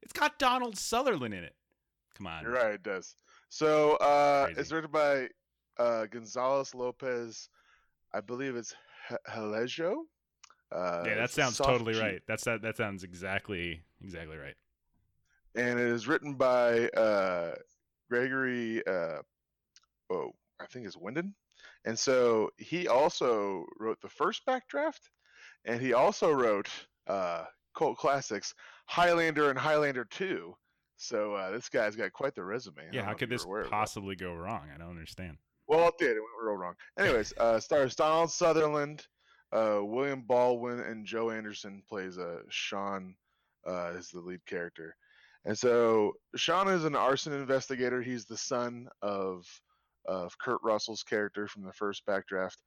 It's got Donald Sutherland in it. Come on. you're right. It does. So uh, Crazy. it's written by uh, Gonzalez Lopez. I believe it's H- Helejo. Uh, Yeah, that sounds totally G. right. That's that. That sounds exactly exactly right. and it is written by uh, Gregory. Uh, oh, I think it's Wyndon, and so he also wrote the first backdraft, and he also wrote uh, cult classics Highlander and Highlander Two. So uh, this guy's got quite the resume. Yeah. How could this were aware of that. possibly go wrong? I don't understand. Well, it did. It went real wrong. Anyways, uh, stars Donald Sutherland, uh, William Baldwin, and Joe Anderson plays uh, Sean uh, is the lead character. And so Sean is an arson investigator. He's the son of of Kurt Russell's character from the first backdraft.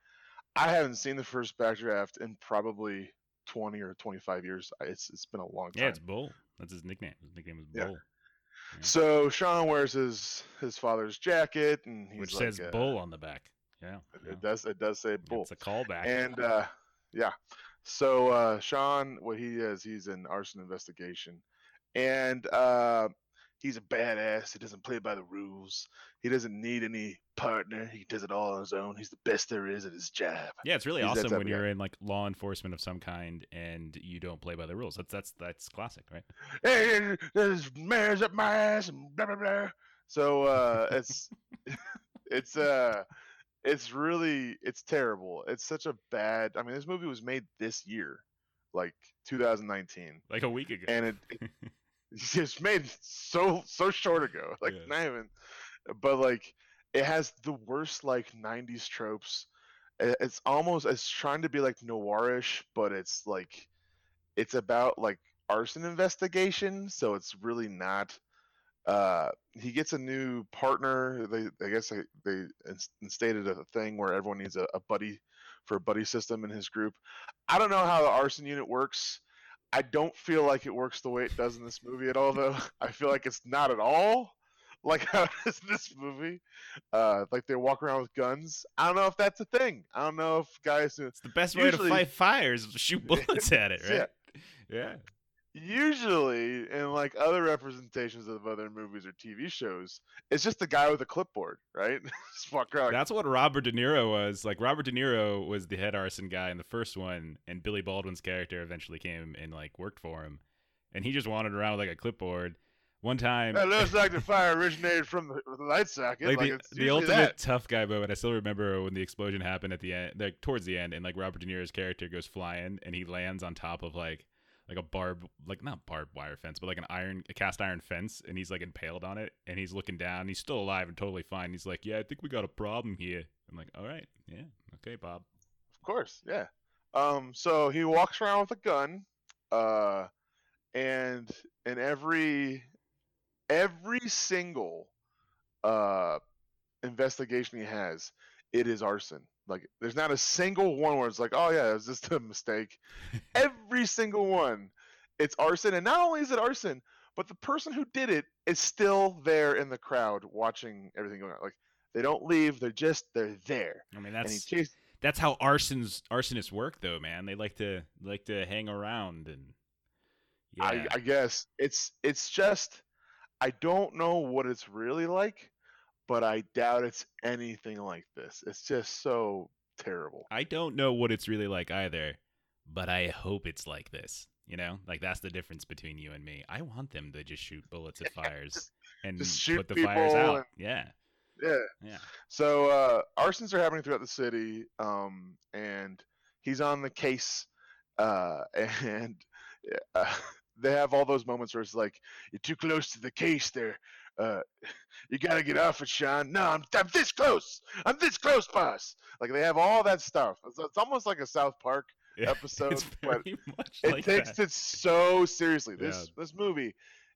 I haven't seen the first backdraft in probably 20 or 25 years. It's it's been a long time. Yeah, it's Bull. That's his nickname. His nickname is Yeah. Bull. So Sean wears his his father's jacket, and he's which like, says uh, bull on the back. Yeah, It, yeah. it does. It does say bull. It's a callback. And uh, yeah, so uh, Sean, what he is, he's an arson investigation, and uh, he's a badass. He doesn't play by the rules. He doesn't need any partner. He does it all on his own. He's the best there is at his job. yeah, it's really he's awesome when you're in like law enforcement of some kind and you don't play by the rules. That's that's that's classic, right? Hey, there's mares up my ass and blah blah blah. So uh, it's it's uh it's really it's terrible. It's such a bad. I mean, this movie was made this year, like 2019, Like a week ago. and it, it it's just made so so short ago. Like Yeah. not even, but like it has the worst like 90s tropes. It's almost it's trying to be like noirish, but it's like it's about like arson investigation, so it's really not. Uh, he gets a new partner. They, I guess, they, they instated a thing where everyone needs a, a buddy for a buddy system in his group. I don't know how the arson unit works. I don't feel like it works the way it does in this movie at all, though. I feel like it's not at all like how it is in this movie. Uh, like they walk around with guns. I don't know if that's a thing. I don't know if guys it's the best way to fight fires is to shoot bullets at it, Yeah. right? Yeah. Usually in like other representations of other movies or TV shows, it's just the guy with a clipboard, right? just walk around. Like, That's what Robert De Niro was. Like Robert De Niro was the head arson guy in the first one, and Billy Baldwin's character eventually came and like worked for him, and he just wandered around with like a clipboard. One time, it looks like the fire originated from the, the light socket. like, Like, the, it's the ultimate that. tough guy moment. I still remember when the explosion happened at the end, like towards the end, and like Robert De Niro's character goes flying and he lands on top of like like a barb, like not barbed wire fence, but like an iron, a cast iron fence, and he's like impaled on it, and he's looking down. He's still alive and totally fine. He's like, "Yeah, I think we got a problem here." I'm like, "All right, yeah, okay, Bob." Of course, yeah. Um, so he walks around with a gun, uh, and in every every single uh investigation he has, it is arson. Like, there's not a single one where it's like, oh yeah, it was just a mistake. every single one, it's arson, and not only is it arson, but the person who did it is still there in the crowd watching everything going on. Like, they don't leave; they're just they're there. I mean, that's chased that's how arsons arsonists work, though, man. They like to like to hang around and yeah. I, I guess it's it's just I don't know what it's really like, but I doubt it's anything like this. It's just so terrible. I don't know what it's really like either, but I hope it's like this. You know, like that's the difference between you and me. I want them to just shoot bullets at fires and put the fires out. and- Yeah, Yeah. yeah. So uh, arsons are happening throughout the city, um, and he's on the case, uh, and uh, they have all those moments where it's like, "You're too close to the case, there. Uh, you gotta get off it, Sean. No, I'm, I'm this close. I'm this close, boss." Like they have all that stuff. It's, it's almost like a South Park yeah. episode, but it like takes that. it so seriously. This Yeah. this movie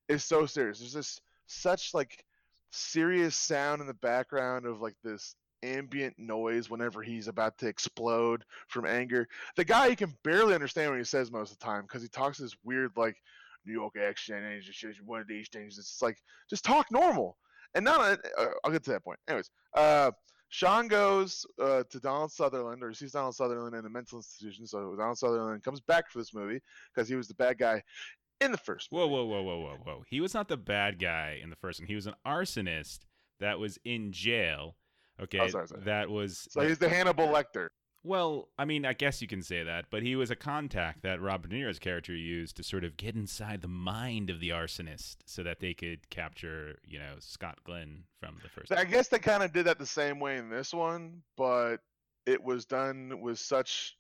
is so serious. There's this such like serious sound in the background of like this ambient noise whenever he's about to explode from anger. The guy you can barely understand what he says most of the time because he talks this weird like New York accent and it's just one of these things. It's like just talk normal. And now uh, I'll get to that point. Anyways, uh, Sean goes uh, to Donald Sutherland, or sees Donald Sutherland in a mental institution. So Donald Sutherland comes back for this movie because he was the bad guy in the first. Whoa, whoa, whoa, whoa, whoa, whoa. He was not the bad guy in the first one. He was an arsonist that was in jail. Okay, Oh, sorry, sorry. that was So he's the Hannibal Lecter. Well, I mean, I guess you can say that, but he was a contact that Robert De Niro's character used to sort of get inside the mind of the arsonist so that they could capture, you know, Scott Glenn from the first. I guess they kind of did that the same way in this one, but it was done with such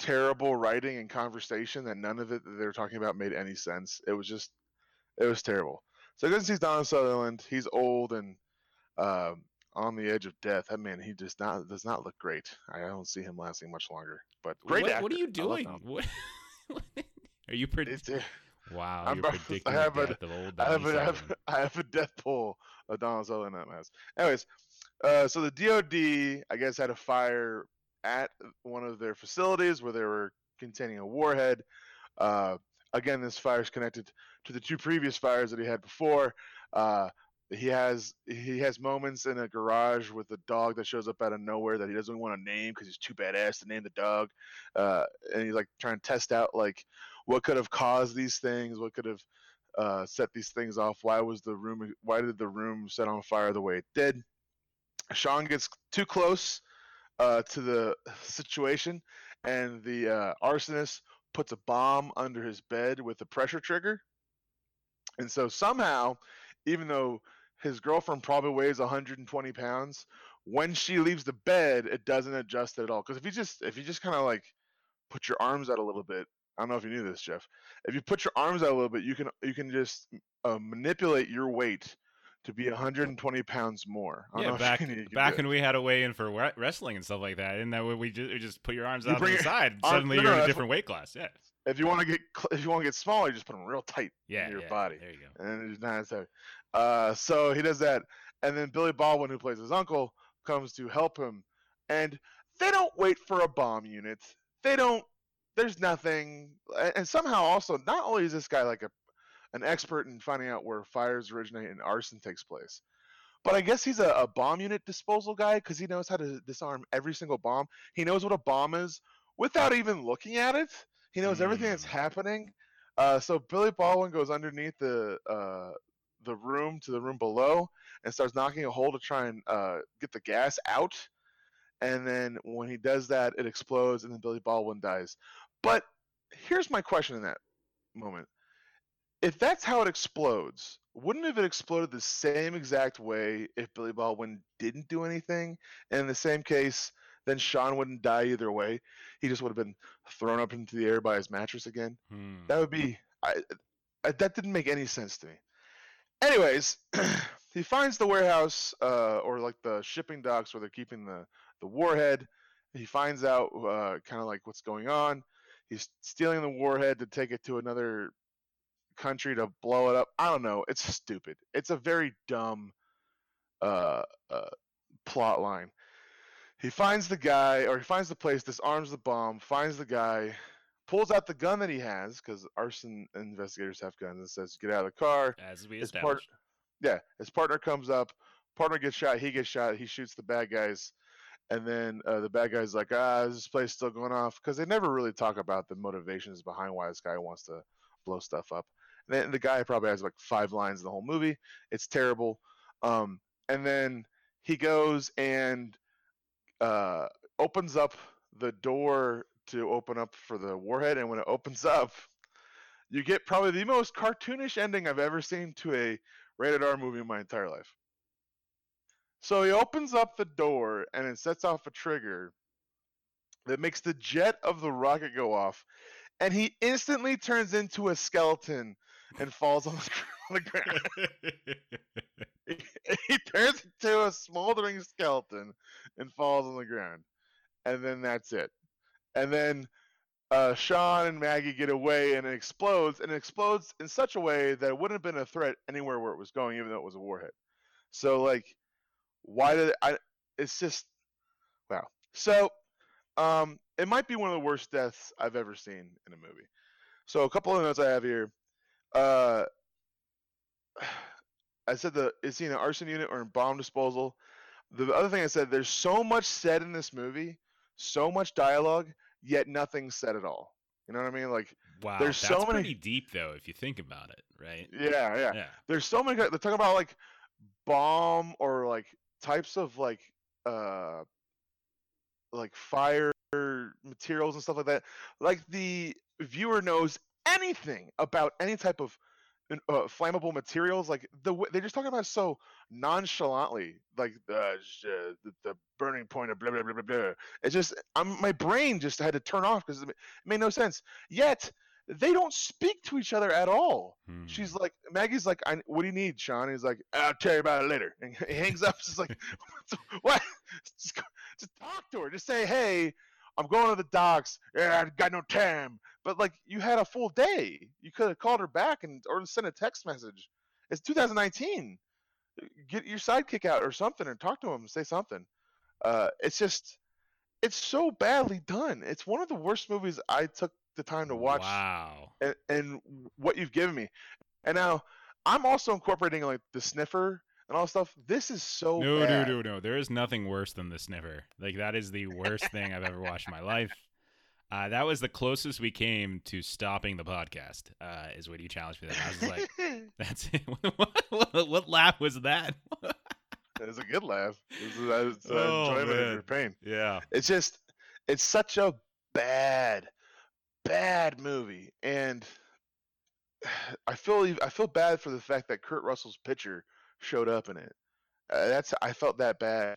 terrible writing and conversation that none of it that they were talking about made any sense. It was just, it was terrible. So he goes and sees Donald Sutherland. He's old and um, on the edge of death. That man, he does not does not look great. I don't see him lasting much longer. But great what, actor. what are you doing? What, are you pred- It's, uh, Wow, I'm you're about- I predicting have the a- of old I have, a, I, have, I have a death poll of Donald Sutherland that has. Anyways, uh, so the DoD, I guess, had a fire at one of their facilities where they were containing a warhead. Uh, again, this fire is connected to the two previous fires that he had before. Uh, he has he has moments in a garage with a dog that shows up out of nowhere that he doesn't want to name because he's too badass to name the dog, uh, and he's like trying to test out like what could have caused these things, what could have uh, set these things off, why was the room why did the room set on fire the way it did. Sean gets too close uh, to the situation, and the uh, arsonist puts a bomb under his bed with a pressure trigger. And so somehow, even though his girlfriend probably weighs 120 pounds, when she leaves the bed, it doesn't adjust at all. Because if you just if you just kind of like put your arms out a little bit, I don't know if you knew this, Jeff. If you put your arms out a little bit, you can you can just uh, manipulate your weight to be 120 pounds more. I don't Yeah, if back you you back when we had a weigh in for wrestling and stuff like that, and that way we just, we just put your arms You out to the side. Arm- Suddenly no, you're in a different weight class. Yeah, if you want to get if you want to get smaller, you just put them real tight yeah, in your yeah, body. There you go. and it's not as heavy. Uh, so he does that, and then Billy Baldwin, who plays his uncle, comes to help him, and they don't wait for a bomb unit. They don't. There's nothing, and somehow also not only is this guy like a an expert in finding out where fires originate and arson takes place, but I guess he's a, a bomb unit disposal guy because he knows how to disarm every single bomb. He knows what a bomb is without even looking at it. He knows everything that's Mm. happening. Uh, so Billy Baldwin goes underneath the uh, the room to the room below and starts knocking a hole to try and uh, get the gas out. And then when he does that, it explodes, and then Billy Baldwin dies. But here's my question in that moment: If that's how it explodes, wouldn't have it exploded the same exact way if Billy Baldwin didn't do anything? And in the same case, then Sean wouldn't die either way. He just would have been thrown up into the air by his mattress again. Hmm. That would be I, I that didn't make any sense to me. Anyways, he finds the warehouse uh, or like the shipping docks where they're keeping the the warhead. He finds out uh, kind of like what's going on. He's stealing the warhead to take it to another country to blow it up. I don't know. It's stupid. It's a very dumb uh, uh, plot line. He finds the guy, or he finds the place, disarms the bomb, finds the guy, pulls out the gun that he has because arson investigators have guns and says, "Get out of the car." As we His part, yeah, his partner comes up. Partner gets shot. He gets shot. He shoots the bad guys, and then uh, the bad guy's like, "Ah, is this place still going off?" Because they never really talk about the motivations behind why this guy wants to blow stuff up. And then the guy probably has like five lines in the whole movie. It's terrible. Um, and then he goes and uh, opens up the door to open up for the warhead, and when it opens up, you get probably the most cartoonish ending I've ever seen to a rated R movie in my entire life. So he opens up the door and it sets off a trigger that makes the jet of the rocket go off, and he instantly turns into a skeleton and falls on the, ground. he turns into a smoldering skeleton and falls on the ground. And then that's it. And then uh, Sean and Maggie get away and it explodes. And it explodes in such a way that it wouldn't have been a threat anywhere where it was going, even though it was a warhead. So, like, why did I? It's just, wow. So, um, it might be one of the worst deaths I've ever seen in a movie. So, a couple of notes I have here. Uh, I said the is he in an arson unit or in bomb disposal? The other thing I said, there's so much said in this movie, so much dialogue, yet nothing said at all. You know what I mean? Like, wow, There's that's so many- pretty deep though, if you think about it, right? yeah, yeah. Yeah. There's so many. They're talking about like bomb or like types of like uh like fire materials and stuff like that. Like the viewer knows anything about any type of uh, flammable materials. Like the they're just talking about it so nonchalantly, like uh, uh, the, the burning point of blah blah blah blah blah. It's just I'm, my brain just had to turn off because it made no sense. Yet they don't speak to each other at all. Hmm. She's like, Maggie's like, I, what do you need, Sean? He's like, I'll tell you about it later. And he hangs up. She's like, what? Just, just talk to her. Just say, hey, I'm going to the docks. Yeah, I got no time. But like, you had a full day. You could have called her back and or sent a text message. It's 2019. Get your sidekick out or something and talk to him. And say something. Uh, it's just, it's so badly done. It's one of the worst movies I took the time to watch Wow. and, and what you've given me. And now I'm also incorporating like the sniffer and all stuff. This is so No, bad. no, no, no. There is nothing worse than the sniffer. Like that is the worst thing I've ever watched in my life. Uh, that was the closest we came to stopping the podcast. Uh, is when you challenged me. That I was like, "That's it." what, what, what laugh was that? it was a good laugh. It was, uh, it's, uh, Oh, enjoyment of man. your pain. yeah. It's just, it's such a bad, bad movie, and I feel I feel bad for the fact that Kurt Russell's picture showed up in it. Uh, that's I felt that bad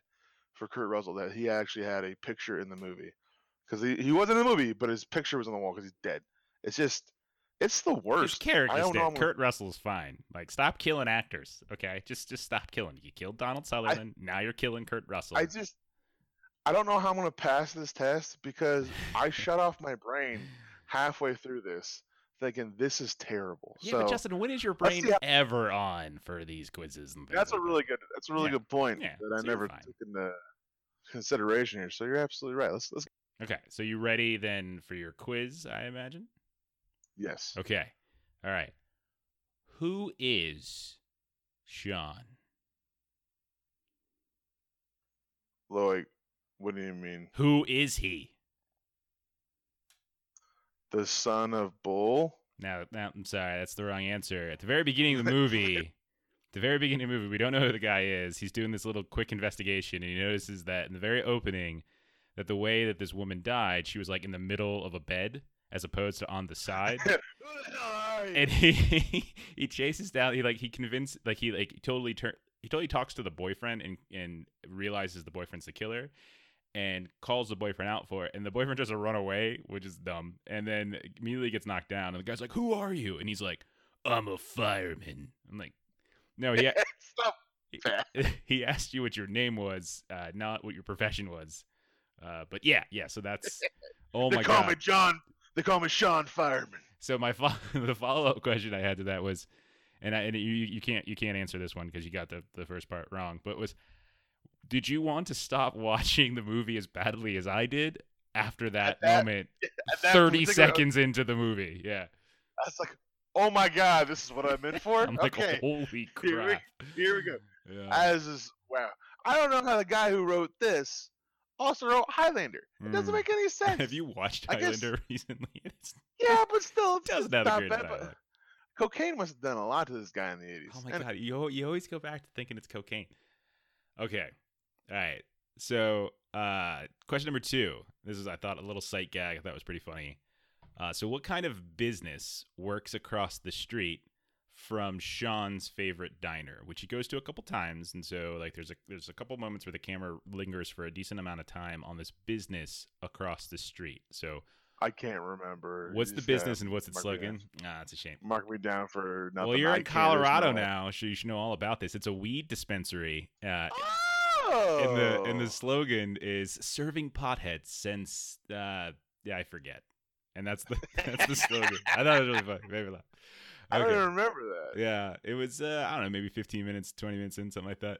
for Kurt Russell that he actually had a picture in the movie because he, he wasn't in the movie, but his picture was on the wall because he's dead. It's just, it's the His worst. character's don't know dead. mu- Kurt Russell's fine. Like, stop killing actors. Okay, just just stop killing. You killed Donald Sutherland. now you're killing Kurt Russell. I just, I don't know how I'm gonna pass this test because I shut off my brain halfway through this, thinking this is terrible. yeah, so but Justin, when is your brain how- ever on for these quizzes and things? that's a like that? really good. That's a really Yeah. good point Yeah, that I so you're never took into consideration here. So you're absolutely right. Let's let's Okay, so you ready then for your quiz? I imagine. yes. Okay, all right. Who is Sean? Lloyd, what do you mean? Who is he? The son of Bull? Now, now, I'm sorry, that's the wrong answer. At the very beginning of the movie, at the very beginning of the movie, we don't know who the guy is. He's doing this little quick investigation, and he notices that in the very opening, that the way that this woman died, she was like in the middle of a bed as opposed to on the side. and he he chases down. He like he convinced like he like totally turn. He totally talks to the boyfriend and and realizes the boyfriend's the killer. And calls the boyfriend out for it, and the boyfriend tries to run away, which is dumb. And then immediately gets knocked down, and the guy's like, "Who are you?" And he's like, "I'm a fireman." I'm like, "No, he Stop. he, he asked you what your name was, uh, not what your profession was." Uh, but yeah, yeah. So that's oh they my call god. me John. They call me Sean Fireman. So my fo- the follow up question I had to that was, and I and you you can't you can't answer this one because you got the the first part wrong. But was, did you want to stop watching the movie as badly as I did after that, that- moment? That Thirty particular- seconds into the movie, yeah. I was like, oh my god, this is what I'm in for. I'm like, okay, holy Here we- crap! here we go. Yeah. As is wow. I don't know how the guy who wrote this also wrote Highlander. It doesn't Mm. make any sense. Have you watched I guess- Highlander recently? It's, Yeah, but still, it's doesn't have a not great bad, but dialogue. Cocaine must have done a lot to this guy in the 80s. Oh my And god, you al- you always go back to thinking it's cocaine. Okay, all right. So, uh, question number two. This is I thought a little sight gag. I thought was pretty funny. Uh, so, what kind of business works across the street from Sean's favorite diner, which he goes to a couple times? And so, like, there's a there's a couple moments where the camera lingers for a decent amount of time on this business across the street. So, I can't remember. what's You the business and what's its slogan? Ah, it's a shame. Mark me down for nothing. Well, you're I in Colorado now, so you should know all about this. It's a weed dispensary. Uh, Oh. and the and the slogan is serving potheads since uh yeah I forget, and that's the that's the slogan. I thought it was really funny. Maybe laugh. I don't even remember that. Yeah, it was uh, I don't know maybe 15 minutes, 20 minutes in something like that.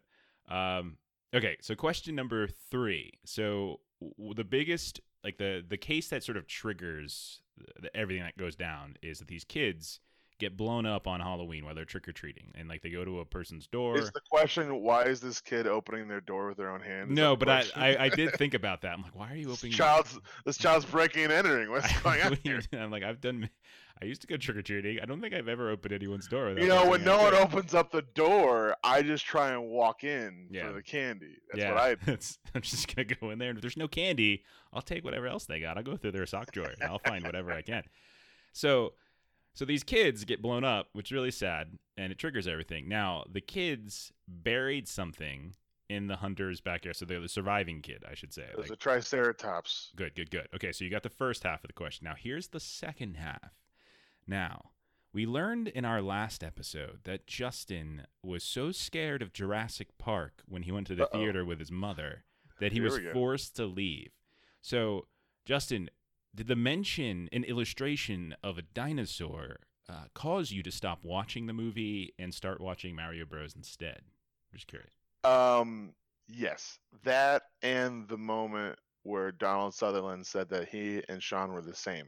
Um, okay, so question number three. So w- the biggest like the the case that sort of triggers the, everything that goes down is that these kids get blown up on Halloween while they're trick or treating, and like they go to a person's door. Is the question why is this kid opening their door with their own hand? Is No, but I. I I did think about that. I'm like, why are you This opening? child's this child's breaking and entering. What's going on What do you here? I'm like, I've done. I used to go trick or treating. I don't think I've ever opened anyone's door. You know, when no one opens up the door, I just try and walk in Yeah. for the candy. That's yeah, what I. that's- I'm just gonna go in there, and if there's no candy, I'll take whatever else they got. I'll go through their sock drawer, and I'll find whatever I can. So, so these kids get blown up, which is really sad, and it triggers everything. Now, the kids buried something in the hunter's backyard, so they're the surviving kid, I should say. There's Like, a triceratops. Good, good, good. Okay, so you got the first half of the question. Now, here's the second half. Now, we learned in our last episode that Justin was so scared of Jurassic Park when he went to the Uh-oh. theater with his mother that he Here was forced to leave. So, Justin, did the mention an illustration of a dinosaur uh, cause you to stop watching the movie and start watching Mario Bros instead? I'm just curious. Um, yes, that and the moment where Donald Sutherland said that he and Sean were the same,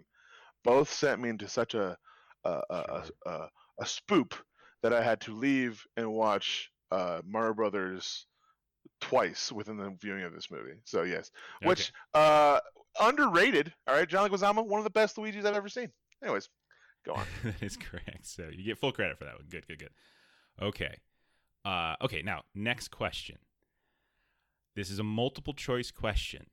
both sent me into such a a a, a, Sure. a, a spoop that I had to leave and watch uh, Mario Brothers twice within the viewing of this movie. So yes, which uh, underrated. All right, John Leguizamo, one of the best Luigi's I've ever seen. Anyways, go on. that is correct. So you get full credit for that one. Good, good, good. Okay. Uh, okay, now, next question. This is a multiple choice question,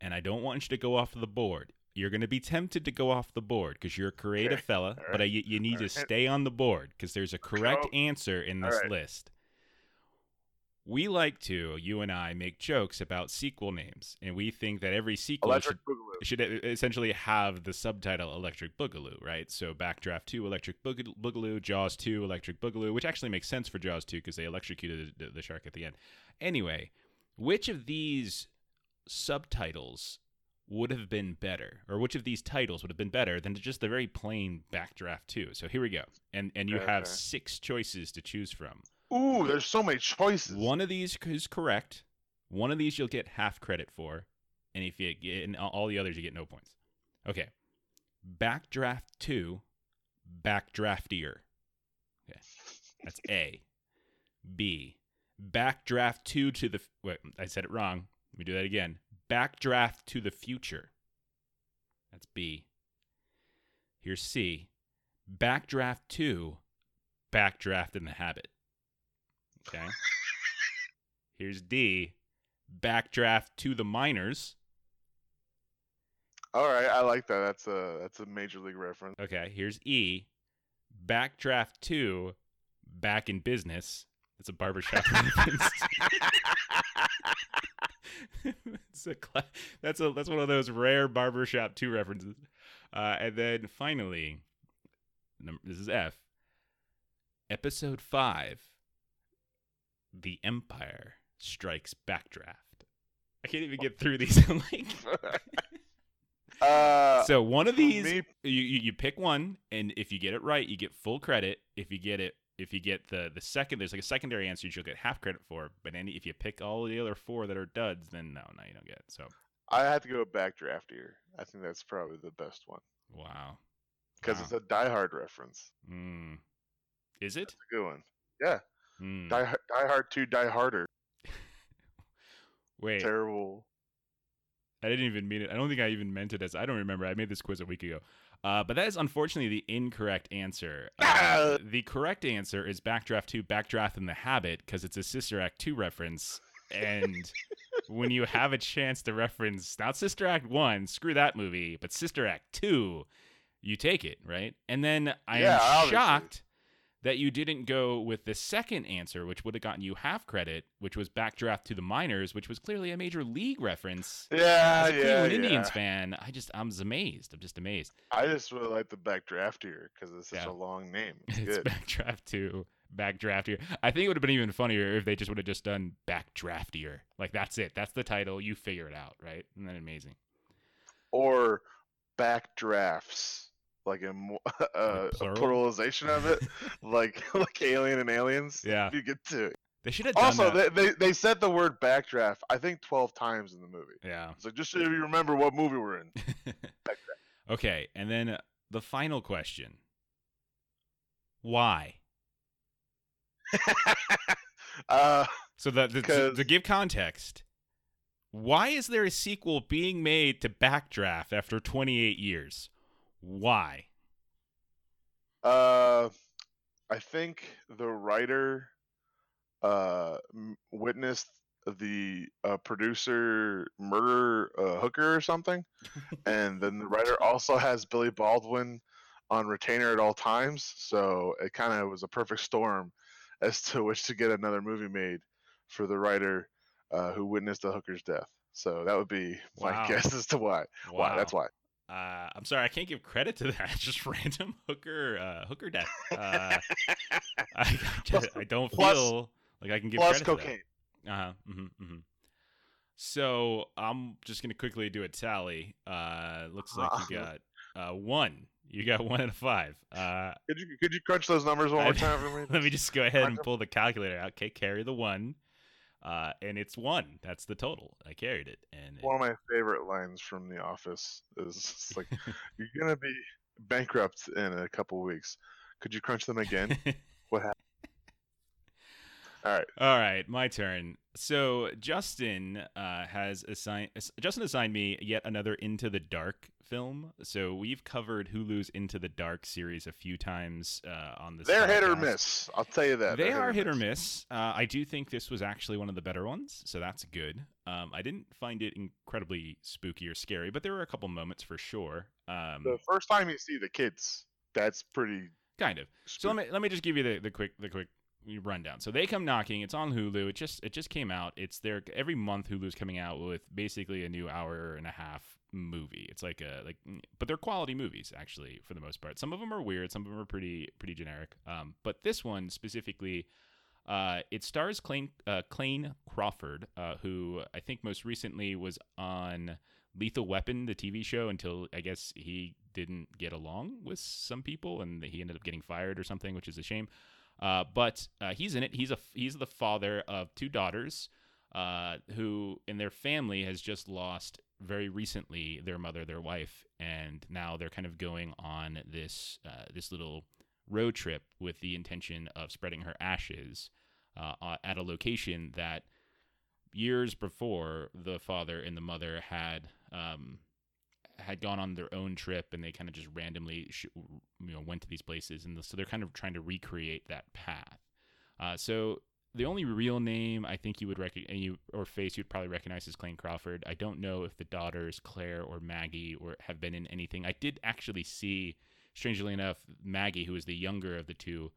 and I don't want you to go off the board. You're going to be tempted to go off the board because you're a creative Okay, fella, all but I, you, you need to right. stay on the board because there's a correct Oh, answer in this right. list. We like to, you and I, make jokes about sequel names, and we think that every sequel should should essentially have the subtitle Electric Boogaloo, right? So Backdraft 2, Electric Boogaloo, Jaws 2, Electric Boogaloo, which actually makes sense for Jaws 2 because they electrocuted the, the shark at the end. Anyway, which of these subtitles would have been better, or which of these titles would have been better than just the very plain Backdraft 2? So here we go. And, and you Okay, have six choices to choose from. Ooh, there's so many choices. One of these is correct. One of these you'll get half credit for, and if you get and all the others you get no points. Okay. Backdraft two, backdraftier. Okay, that's A. B. Backdraft two to the. Wait, I said it wrong. Let me do that again. Backdraft to the future. That's B. Here's C. Backdraft two, backdraft in the habit. Okay. Here's D. Backdraft to the minors. All right, I like that. That's a that's a major league reference. Okay. Here's E. Backdraft to back in business. That's a barbershop reference. it's a cla- that's a that's one of those rare barbershop two references. Uh, and then finally, num- this is F. Episode five. The Empire Strikes Backdraft. I can't even get through these. I'm like, uh, so one of these, me- you, you pick one, and if you get it right, you get full credit. If you get it, if you get the the second, there's like a secondary answer you'll get half credit for. But any if you pick all the other four that are duds, then no, no, you don't get it. So I have to go backdraftier. I think that's probably the best one wow, because Wow. it's a Die Hard reference. mm. is it? It's a good one. Yeah, Mm. Die, Die Hard Two, Die Harder. Wait, Terrible. I didn't even mean it. I don't think I even meant it as. I don't remember. I made this quiz a week ago. Uh, but that is unfortunately the incorrect answer. Uh, Ah! the correct answer is Backdraft 2, Backdraft in the Habit, because it's a Sister Act 2 reference. And when you have a chance to reference not Sister Act 1, screw that movie, but Sister Act 2, you take it, right? And then I Yeah, am obviously. shocked that you didn't go with the second answer, which would have gotten you half credit, which was Backdraft to the Minors, which was clearly a major league reference. Yeah, As a yeah, Cleveland yeah. Indians fan, I just I'm amazed. I'm just amazed. I just really like the backdraftier because it's such Yeah. a long name. It's, It's good. backdraft to backdraftier. I think it would have been even funnier if they just would have just done backdraftier. Like that's it. That's the title. You figure it out, right? Isn't that amazing? or backdrafts, like a, uh, a plural? pluralization of it, like like Alien and Aliens. Yeah. you get to. They should have done Also, they, they they said the word backdraft I think twelve times in the movie. yeah. So just so you remember what movie we're in. okay, and then the final question. Why? uh, So that to, to, to give context, why is there a sequel being made to Backdraft after 28 years? Why? uh, I think the writer uh witnessed the uh, producer murder uh, hooker or something, and then the writer also has Billy Baldwin on retainer at all times. So it kind of was a perfect storm as to which to get another movie made for the writer uh, who witnessed the hooker's death. So that would be my Wow. guess as to why. Why? That's why. Uh, I'm sorry, I can't give credit to that. Just random hooker, uh, hooker death. Uh, I, I don't Plus- feel like I can give Plus credit cocaine. to that. Uh huh. hmm hmm So I'm just gonna quickly do a tally. Uh, looks like you got uh one. You got one out of five. Uh, Could you could you crunch those numbers one more I- time for me? let me just go ahead and pull the calculator out. Okay, carry the one. Uh, and it's one. That's the total. I carried it, and it- One of my favorite lines from The Office is like, "You're gonna be bankrupt in a couple weeks. Could you crunch them again?" All right. All right, my turn. So Justin uh, has assigned Justin assigned me yet another Into the Dark film. So we've covered Hulu's Into the Dark series a few times uh, on this. They're hit or miss. I'll tell you that. They They're are hit or miss. Uh, I do think this was actually one of the better ones, so that's good. Um, I didn't find it incredibly spooky or scary, but there were a couple moments for sure. Um, The first time you see the kids, that's pretty. kind of. So let me let me just give you the, the quick the quick rundown. So they come knocking. It's on Hulu. It just it just came out. It's there every month. Hulu's coming out with basically a new hour and a half movie. It's like a like, but they're quality movies actually for the most part. Some of them are weird. Some of them are pretty pretty generic. Um, but this one specifically. Uh, it stars Clayne, uh, Clayne Crawford, uh, who I think most recently was on Lethal Weapon, the TV show, until I guess he didn't get along with some people and he ended up getting fired or something, which is a shame. Uh, but uh, he's in it. He's a he's the father of two daughters, uh, who in their family has just lost very recently their mother, their wife, and now they're kind of going on this uh, this little road trip with the intention of spreading her ashes uh, at a location that years before the father and the mother had um, had gone on their own trip and they kind of just randomly sh- you know went to these places and so they're kind of trying to recreate that path uh, so the only real name I think you would recognize you or face you'd probably recognize is Clayne Crawford. I don't know if the daughters Claire or Maggie or have been in anything. I did actually see, strangely enough, Maggie, who is the younger of the two,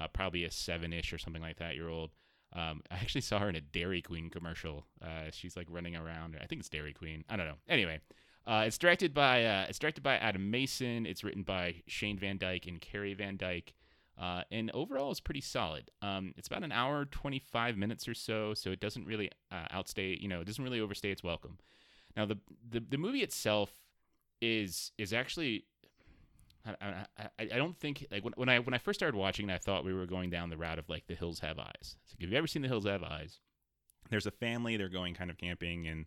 uh, probably a seven-ish or something like that year old. Um, I actually saw her in a Dairy Queen commercial. Uh, she's like running around. I think it's Dairy Queen. I don't know. Anyway, uh, it's directed by uh, it's directed by Adam Mason. It's written by Shane Van Dyke and Carey Van Dyke. Uh, and overall, it's pretty solid. Um, it's about an hour, 25 minutes or so, so it doesn't really uh, outstay, you know, it doesn't really overstay its welcome. Now, the, the, the movie itself is is actually, I, I, I don't think, like, when, when, I when I first started watching it, I thought we were going down the route of, like, The Hills Have Eyes. So if you've ever seen The Hills Have Eyes, there's a family, they're going kind of camping, and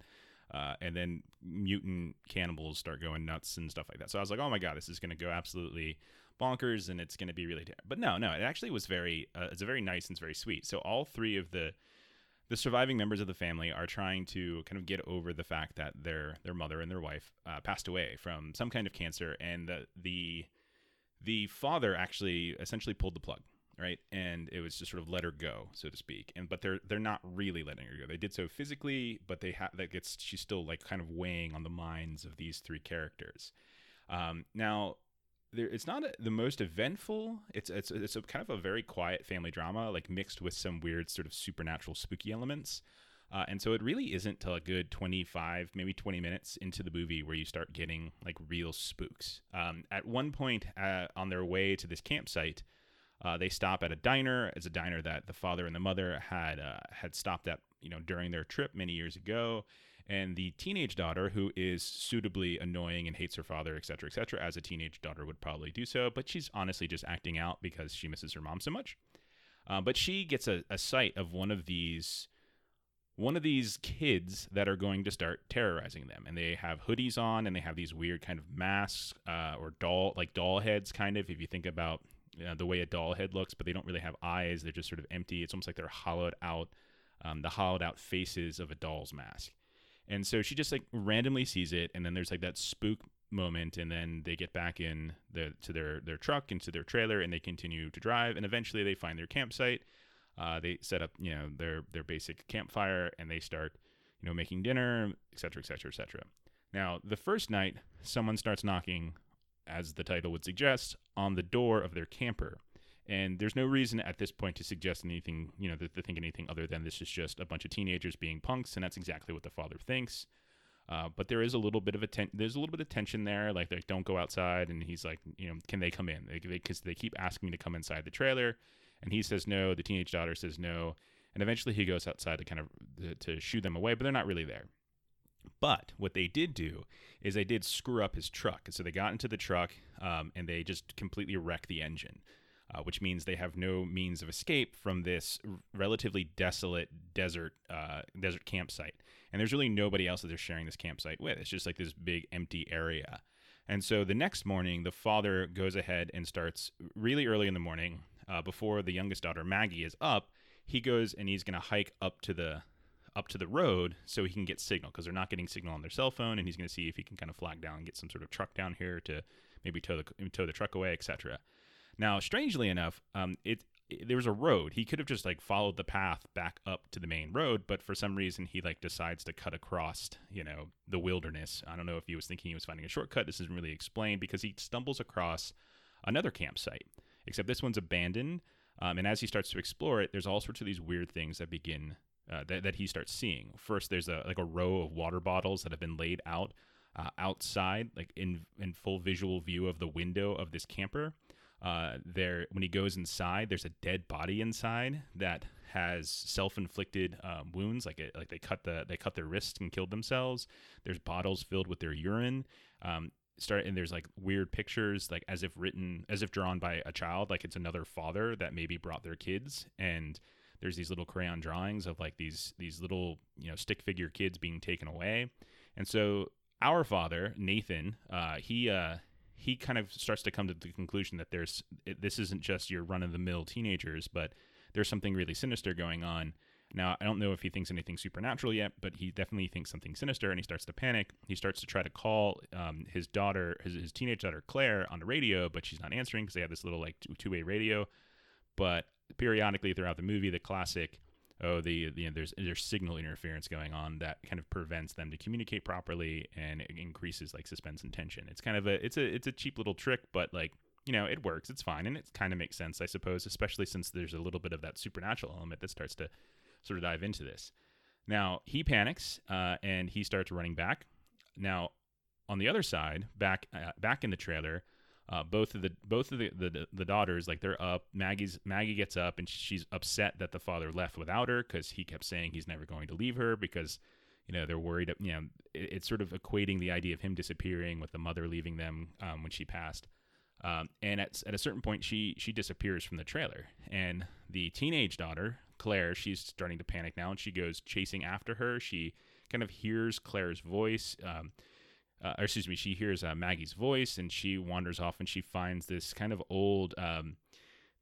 uh, and then mutant cannibals start going nuts and stuff like that. So I was like, oh my god, this is going to go absolutely bonkers, and it's going to be really. Ter-. But no, no, it actually was very. Uh, it's a very nice and it's very sweet. So all three of the the surviving members of the family are trying to kind of get over the fact that their their mother and their wife uh, passed away from some kind of cancer, and the the the father actually essentially pulled the plug right? And it was just sort of let her go so to speak. And but they're they're not really letting her go. They did so physically but they have that gets she's still like kind of weighing on the minds of these three characters. Um, now there, it's not a, the most eventful. It's it's it's a kind of a very quiet family drama like mixed with some weird sort of supernatural spooky elements. Uh, and so it really isn't till a good 25 maybe 20 minutes into the movie where you start getting like real spooks. Um, at one point uh, on their way to this campsite uh, they stop at a diner. It's a diner that the father and the mother had uh, had stopped at, you know, during their trip many years ago. And the teenage daughter, who is suitably annoying and hates her father, etc., cetera, et cetera, as a teenage daughter would probably do so, but she's honestly just acting out because she misses her mom so much. Uh, but she gets a, a sight of one of these one of these kids that are going to start terrorizing them and they have hoodies on and they have these weird kind of masks uh, or doll like doll heads kind of if you think about know, the way a doll head looks, but they don't really have eyes. They're just sort of empty. It's almost like they're hollowed out, um, the hollowed out faces of a doll's mask. And so she just like randomly sees it, and then there's like that spook moment, and then they get back in the to their their truck into their trailer, and they continue to drive, and eventually they find their campsite. Uh, they set up you know their their basic campfire, and they start you know making dinner, et cetera, et cetera, et cetera. Now the first night, someone starts knocking as the title would suggest, on the door of their camper. And there's no reason at this point to suggest anything, you know, to, to think anything other than this is just a bunch of teenagers being punks, and that's exactly what the father thinks. Uh, but there is a little bit of a ten- there's a little bit of tension there, like they don't go outside, and he's like, you know, can they come in? Because they, they, they keep asking me to come inside the trailer, and he says no. The teenage daughter says no, and eventually he goes outside to kind of to shoo them away, but they're not really there. But what they did do is they did screw up his truck. And so they got into the truck um, and they just completely wrecked the engine, uh, which means they have no means of escape from this relatively desolate desert uh, desert campsite. And there's really nobody else that they're sharing this campsite with. It's just like this big empty area. And so the next morning, the father goes ahead and starts really early in the morning, uh, before the youngest daughter Maggie is up. he goes and he's going to hike up to the up to the road so he can get signal because they're not getting signal on their cell phone and he's going to see if he can kind of flag down and get some sort of truck down here to maybe tow the tow the truck away etc now strangely enough um, it, there was a road. He could have just like followed the path back up to the main road but for some reason he like decides to cut across you know the wilderness. I don't know if he was thinking he was finding a shortcut. This isn't really explained because he stumbles across another campsite except this one's abandoned um, and as he starts to explore it there's all sorts of these weird things that begin uh, that, that he starts seeing. First, there's a like a row of water bottles that have been laid out uh, outside, like in in full visual view of the window of this camper. Uh, there, when he goes inside, there's a dead body inside that has self-inflicted um, wounds, like it, like they cut the they cut their wrists and killed themselves. There's bottles filled with their urine. Um, start and there's like weird pictures, like as if written, as if drawn by a child, like it's another father that maybe brought their kids and there's these little crayon drawings of like these these little you know stick figure kids being taken away. And so our father nathan uh, he uh, he kind of starts to come to the conclusion that there's this isn't just your run of the mill teenagers but there's something really sinister going on. Now i don't know if he thinks anything supernatural yet but he definitely thinks something sinister and he starts to panic. He starts to try to call um, his daughter his, his teenage daughter claire on the radio but she's not answering because they have this little like two-way radio but periodically throughout the movie, the classic, oh, the you know, there's there's signal interference going on that kind of prevents them to communicate properly and increases like suspense and tension. It's kind of a it's a it's a cheap little trick, but like you know it works. It's fine and it kind of makes sense, I suppose, especially since there's a little bit of that supernatural element that starts to sort of dive into this. Now he panics uh, and he starts running back. Now on the other side, back uh, back in the trailer, uh, both of the both of the, the the daughters like they're up. Maggie's maggie gets up and she's upset that the father left without her because he kept saying he's never going to leave her because you know they're worried you know it, it's sort of equating the idea of him disappearing with the mother leaving them um, when she passed. Um, and at, at a certain point she she disappears from the trailer. And the teenage daughter claire she's starting to panic now and she goes chasing after her. She kind of hears claire's voice um, uh, or excuse me, she hears uh, Maggie's voice and she wanders off and she finds this kind of old, um,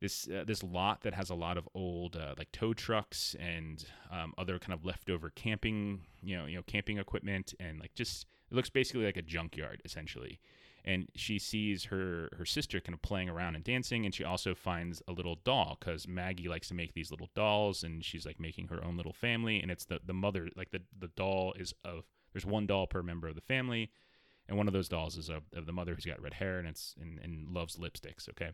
this uh, this lot that has a lot of old uh, like tow trucks and um, other kind of leftover camping, you know, you know, camping equipment and like just it looks basically like a junkyard essentially. And she sees her her sister kind of playing around and dancing, and she also finds a little doll because Maggie likes to make these little dolls, and she's like making her own little family. And it's the the mother like the the doll is of there's one doll per member of the family and one of those dolls is of, of the mother who's got red hair and it's and, and loves lipsticks. Okay.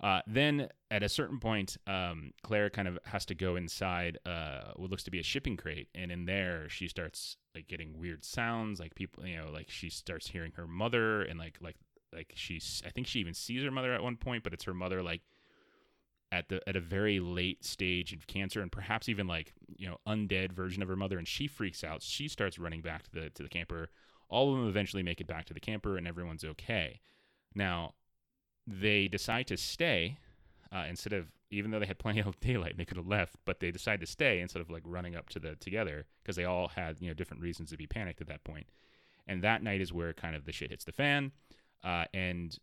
Uh, then at a certain point, um, Claire kind of has to go inside uh, what looks to be a shipping crate, and in there she starts like getting weird sounds, like people, you know, like she starts hearing her mother, and like like like she's, I think she even sees her mother at one point, but it's her mother like at the at a very late stage of cancer, and perhaps even like you know undead version of her mother, and she freaks out. She starts running back to the to the camper all of them eventually make it back to the camper and everyone's okay. Now, they decide to stay uh, instead of, even though they had plenty of daylight they could have left, but they decide to stay instead of like running up to the together because they all had, you know, different reasons to be panicked at that point. And that night is where kind of the shit hits the fan. Uh, and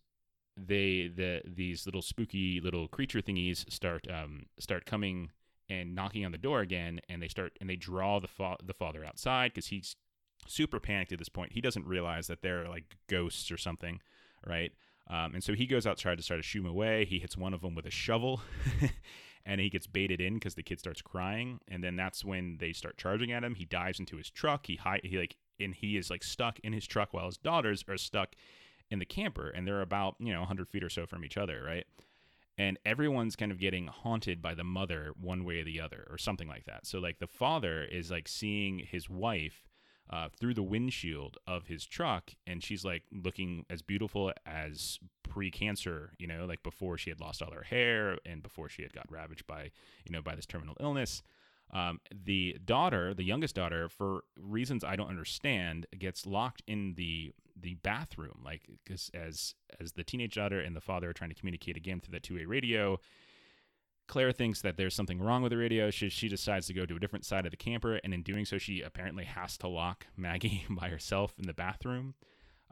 they, the, these little spooky little creature thingies start, um, start coming and knocking on the door again and they start and they draw the fa- the father outside because he's super panicked at this point. He doesn't realize that they're like ghosts or something, right? Um, and so he goes outside to try to shoo him away. He hits one of them with a shovel, and he gets baited in because the kid starts crying. And then that's when they start charging at him. He dives into his truck. He hi- he like and he is like stuck in his truck while his daughters are stuck in the camper, and they're about you know 100 feet or so from each other, right? And everyone's kind of getting haunted by the mother one way or the other, or something like that. So like the father is like seeing his wife uh, through the windshield of his truck, and she's like looking as beautiful as pre-cancer, you know, like before she had lost all her hair and before she had got ravaged by, you know, by this terminal illness. Um, the daughter, the youngest daughter, for reasons I don't understand, gets locked in the the bathroom, like because as as the teenage daughter and the father are trying to communicate again through that two way radio, Claire thinks that there's something wrong with the radio. She, she decides to go to a different side of the camper, and in doing so, she apparently has to lock Maggie by herself in the bathroom.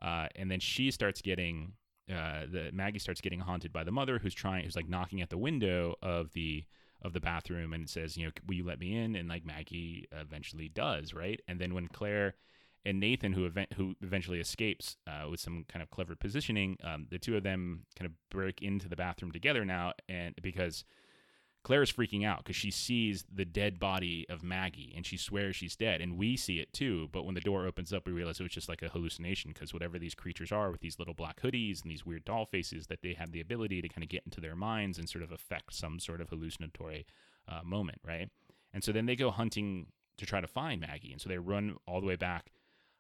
Uh, and then she starts getting uh, the Maggie starts getting haunted by the mother, who's trying, who's like knocking at the window of the of the bathroom and says, you know, will you let me in? And like Maggie eventually does, right? And then when Claire and Nathan, who event, who eventually escapes uh, with some kind of clever positioning, um, the two of them kind of break into the bathroom together now, and because Claire is freaking out because she sees the dead body of Maggie and she swears she's dead, and we see it too. But when the door opens up, we realize it was just like a hallucination because whatever these creatures are with these little black hoodies and these weird doll faces, that they have the ability to kind of get into their minds and sort of affect some sort of hallucinatory uh, moment, right? And so then they go hunting to try to find Maggie, and so they run all the way back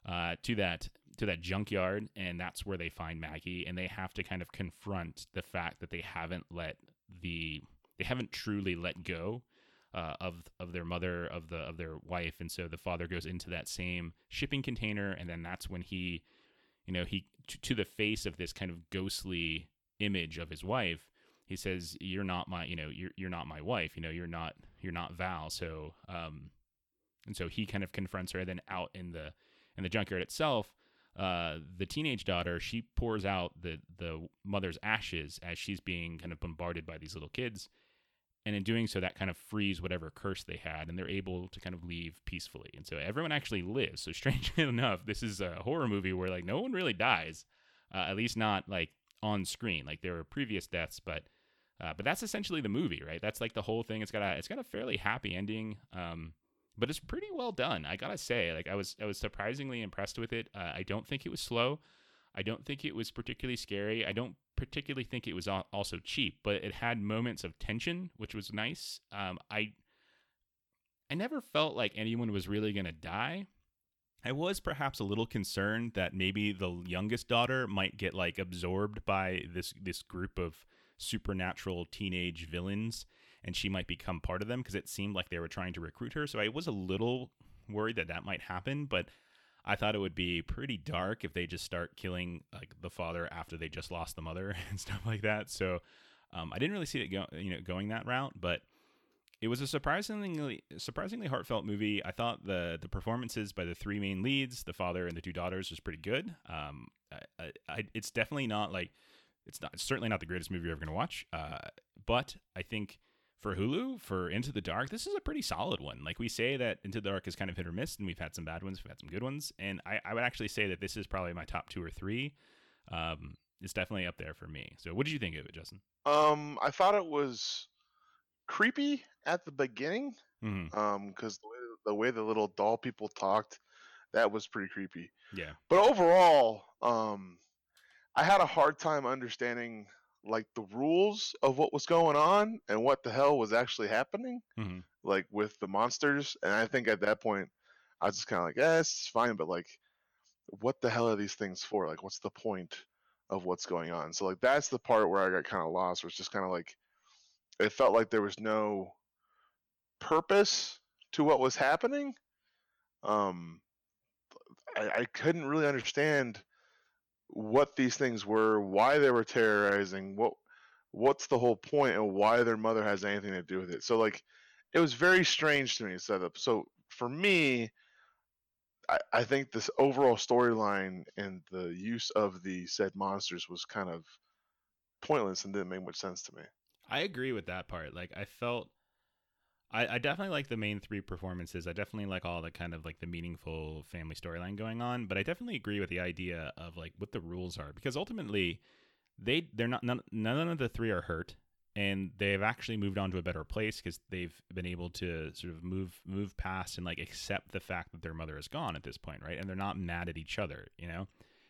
uh, to that to that junkyard, and that's where they find Maggie, and they have to kind of confront the fact that they haven't let the they haven't truly let go uh, of of their mother of the of their wife, and so the father goes into that same shipping container, and then that's when he, you know, he to, to the face of this kind of ghostly image of his wife, he says, "You're not my, you know, you're you're not my wife. You know, you're not you're not Val." So, um, and so he kind of confronts her. Then out in the in the junkyard itself, uh, the teenage daughter she pours out the the mother's ashes as she's being kind of bombarded by these little kids, and in doing so, that kind of frees whatever curse they had, and they're able to kind of leave peacefully. And so everyone actually lives. So strangely enough, this is a horror movie where like no one really dies, uh, at least not like on screen. Like there were previous deaths, but uh, but that's essentially the movie, right? That's like the whole thing. It's got a it's got a fairly happy ending. Um, but it's pretty well done. I gotta say, like I was I was surprisingly impressed with it. Uh, I don't think it was slow. I don't think it was particularly scary. I don't particularly think it was also cheap, but it had moments of tension, which was nice. Um, I I never felt like anyone was really gonna die. I was perhaps a little concerned that maybe the youngest daughter might get like absorbed by this this group of supernatural teenage villains and she might become part of them because it seemed like they were trying to recruit her. So I was a little worried that that might happen, but I thought it would be pretty dark if they just start killing like the father after they just lost the mother and stuff like that. So um, I didn't really see it go, you know, going that route, but it was a surprisingly surprisingly heartfelt movie. I thought the the performances by the three main leads, the father and the two daughters, was pretty good. Um, I, I, it's definitely not like it's not it's certainly not the greatest movie you're ever going to watch. Uh, but I think for Hulu for Into the Dark, this is a pretty solid one. Like we say that Into the Dark is kind of hit or miss, and we've had some bad ones, we've had some good ones, and I, I would actually say that this is probably my top two or three. Um, it's definitely up there for me. So, what did you think of it, Justin? Um, I thought it was creepy at the beginning. Mm-hmm. Um, because the way, the way the little doll people talked, that was pretty creepy. Yeah. But overall, um, I had a hard time understanding like the rules of what was going on and what the hell was actually happening, mm-hmm. like with the monsters. And I think at that point, I was just kind of like, yeah, it's fine, but like, what the hell are these things for? Like, what's the point of what's going on? So like, that's the part where I got kind of lost. Where it's just kind of like, it felt like there was no purpose to what was happening. Um, I, I couldn't really understand what these things were, why they were terrorizing, what what's the whole point, and why their mother has anything to do with it. So like, it was very strange to me set up. So for me, I, I think this overall storyline and the use of the said monsters was kind of pointless and didn't make much sense to me. I agree with that part. Like I felt I, I definitely like the main three performances. I definitely like all the kind of like the meaningful family storyline going on, but I definitely agree with the idea of like what the rules are because ultimately they they're not none, none of the three are hurt and they've actually moved on to a better place because they've been able to sort of move move past and like accept the fact that their mother is gone at this point, right? And they're not mad at each other, you know?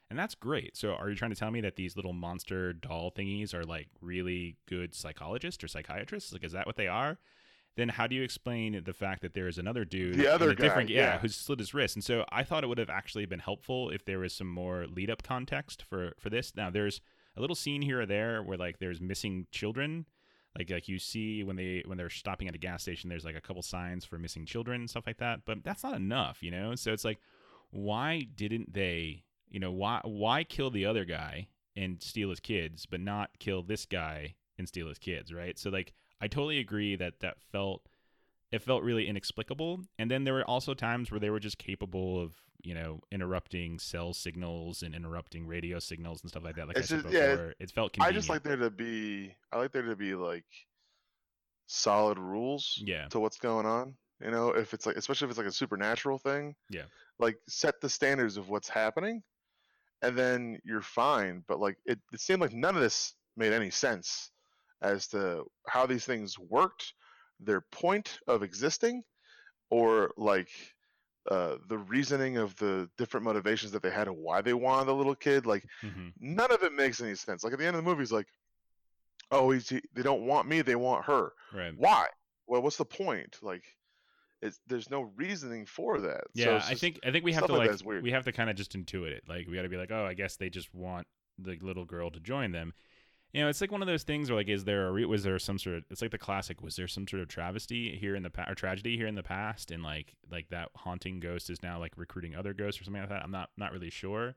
And that's great. So are you trying to tell me that these little monster doll thingies are like really good psychologists or psychiatrists? Like is that what they are? Then how do you explain the fact that there is another dude, the other guy, different, yeah, yeah, who's slit his wrist? And so I thought it would have actually been helpful if there was some more lead up context for for this. Now there's a little scene here or there where like there's missing children, like like you see when they when they're stopping at a gas station, there's like a couple signs for missing children and stuff like that. But that's not enough, you know. So it's like, why didn't they, you know, why why kill the other guy and steal his kids, but not kill this guy and steal his kids, right? So like I totally agree that that felt it felt really inexplicable. And then there were also times where they were just capable of you know interrupting cell signals and interrupting radio signals and stuff like that. Like it's I said just, before, yeah, it felt convenient. I just like there to be. I like there to be like solid rules Yeah. to what's going on. You know, if it's like, especially if it's like a supernatural thing. Yeah. Like set the standards of what's happening, and then you're fine. But like it, it seemed like none of this made any sense as to how these things worked, their point of existing, or like uh, the reasoning of the different motivations that they had and why they wanted the little kid. Like hmm none of it makes any sense. Like at the end of the movie, he's like, "Oh, he's, he, they don't want me; they want her. Right. Why? Well, what's the point? Like, it's there's no reasoning for that. so Yeah, it's I think I think we have to like like we have to kind of just intuit it. Like we got to be like, oh, I guess they just want the little girl to join them. You know, it's like one of those things where like, is there a re- was there some sort of? It's like the classic. Was there some sort of travesty here in the past or tragedy here in the past, and like like that haunting ghost is now like recruiting other ghosts or something like that. I'm not not really sure.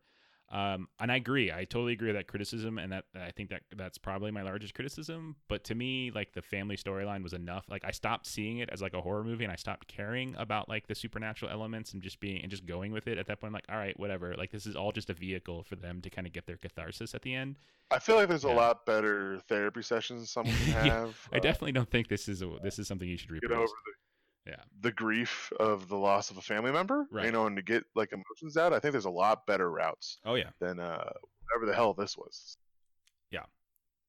Um, and I agree. I totally agree with that criticism, and that I think that that's probably my largest criticism. But to me, like the family storyline was enough. Like I stopped seeing it as like a horror movie, and I stopped caring about like the supernatural elements and just being and just going with it. At that point, I'm like, all right, whatever. Like this is all just a vehicle for them to kind of get their catharsis at the end. I feel like there's a lot better therapy sessions someone can Yeah, have. I uh, definitely don't think this is a, this is something you should get over the Yeah. the grief of the loss of a family member. Right. You know, and to get like emotions out. I think there's a lot better routes Oh yeah, than uh whatever the hell this was. yeah.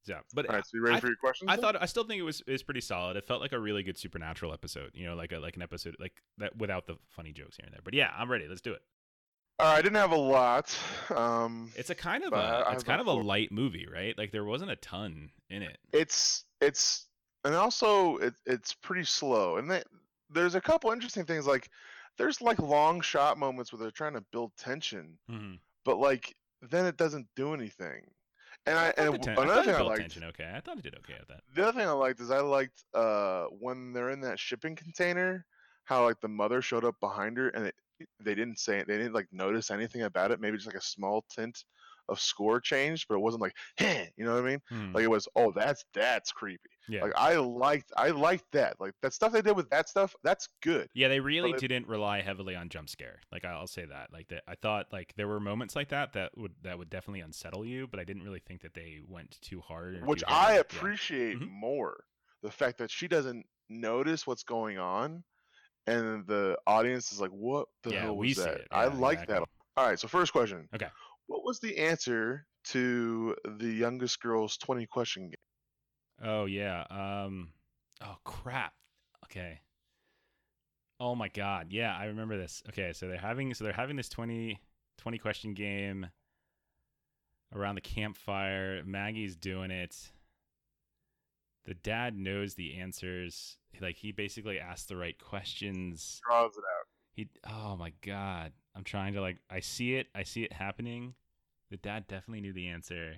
Yeah, but All right, so you ready I- for your questions? I then? thought I still think it was is pretty solid. It felt like a really good supernatural episode. You know, like a like an episode like that without the funny jokes here and there. But yeah, I'm ready. Let's do it. Right, I didn't have a lot. Um, It's a kind of a it's kind of a light movie, right? Like there wasn't a ton in it. it's it's and also it, it's pretty slow and they, there's a couple interesting things like there's like long shot moments where they're trying to build tension Mm-hmm. but like then it doesn't do anything and i, and the ten- another it thing i liked tension okay. I thought it did okay at that. the other thing i liked is i liked uh when they're in that shipping container how like the mother showed up behind her and it, they didn't say it they didn't like notice anything about it maybe just like a small tint of score changed but it wasn't like hey you know what i mean Hmm. like it was oh that's that's creepy yeah. like I liked I liked that. Like that stuff they did with that stuff, that's good. yeah, they really it- didn't rely heavily on jump scare. Like I'll say that. Like that, I thought like there were moments like that that would that would definitely unsettle you, but I didn't really think that they went too hard. Which I heavy. Yeah. appreciate Mhm. more. The fact that she doesn't notice what's going on and the audience is like, What the Yeah, hell was that? it. I Yeah, like that. Alright, so first question. Okay. What was the answer to the youngest girl's twenty question game? Oh yeah. Um. Oh crap. Okay. Oh my god. Yeah, I remember this. Okay, so they're having so they're having this 20, 20 question game around the campfire. Maggie's doing it. The dad knows the answers. Like he basically asks the right questions. Draws it out. He oh my god. I'm trying to like I see it. I see it happening. The dad definitely knew the answer.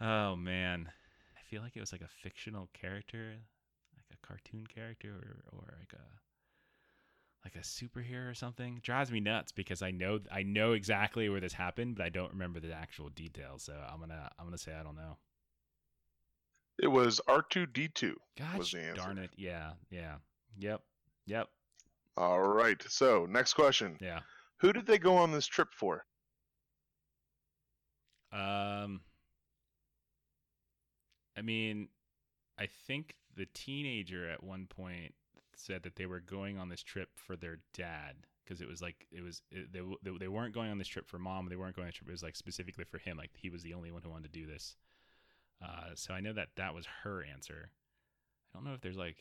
Oh man. I feel like it was like a fictional character, like a cartoon character or or like a like a superhero or something. Drives me nuts because I know I know exactly where this happened, but I don't remember the actual details. So I'm going to I'm to say I don't know. It was R two D two. Gosh Was the answer. darn it. Yeah. Yeah. Yep. Yep. Alright, so next question. Yeah. Who did they go on this trip for? Um, I mean, I think the teenager at one point said that they were going on this trip for their dad because it was like it was it, they, they they weren't going on this trip for mom. They weren't going on this trip. It was like specifically for him. Like he was the only one who wanted to do this. Uh, so I know that that was her answer. I don't know if there's like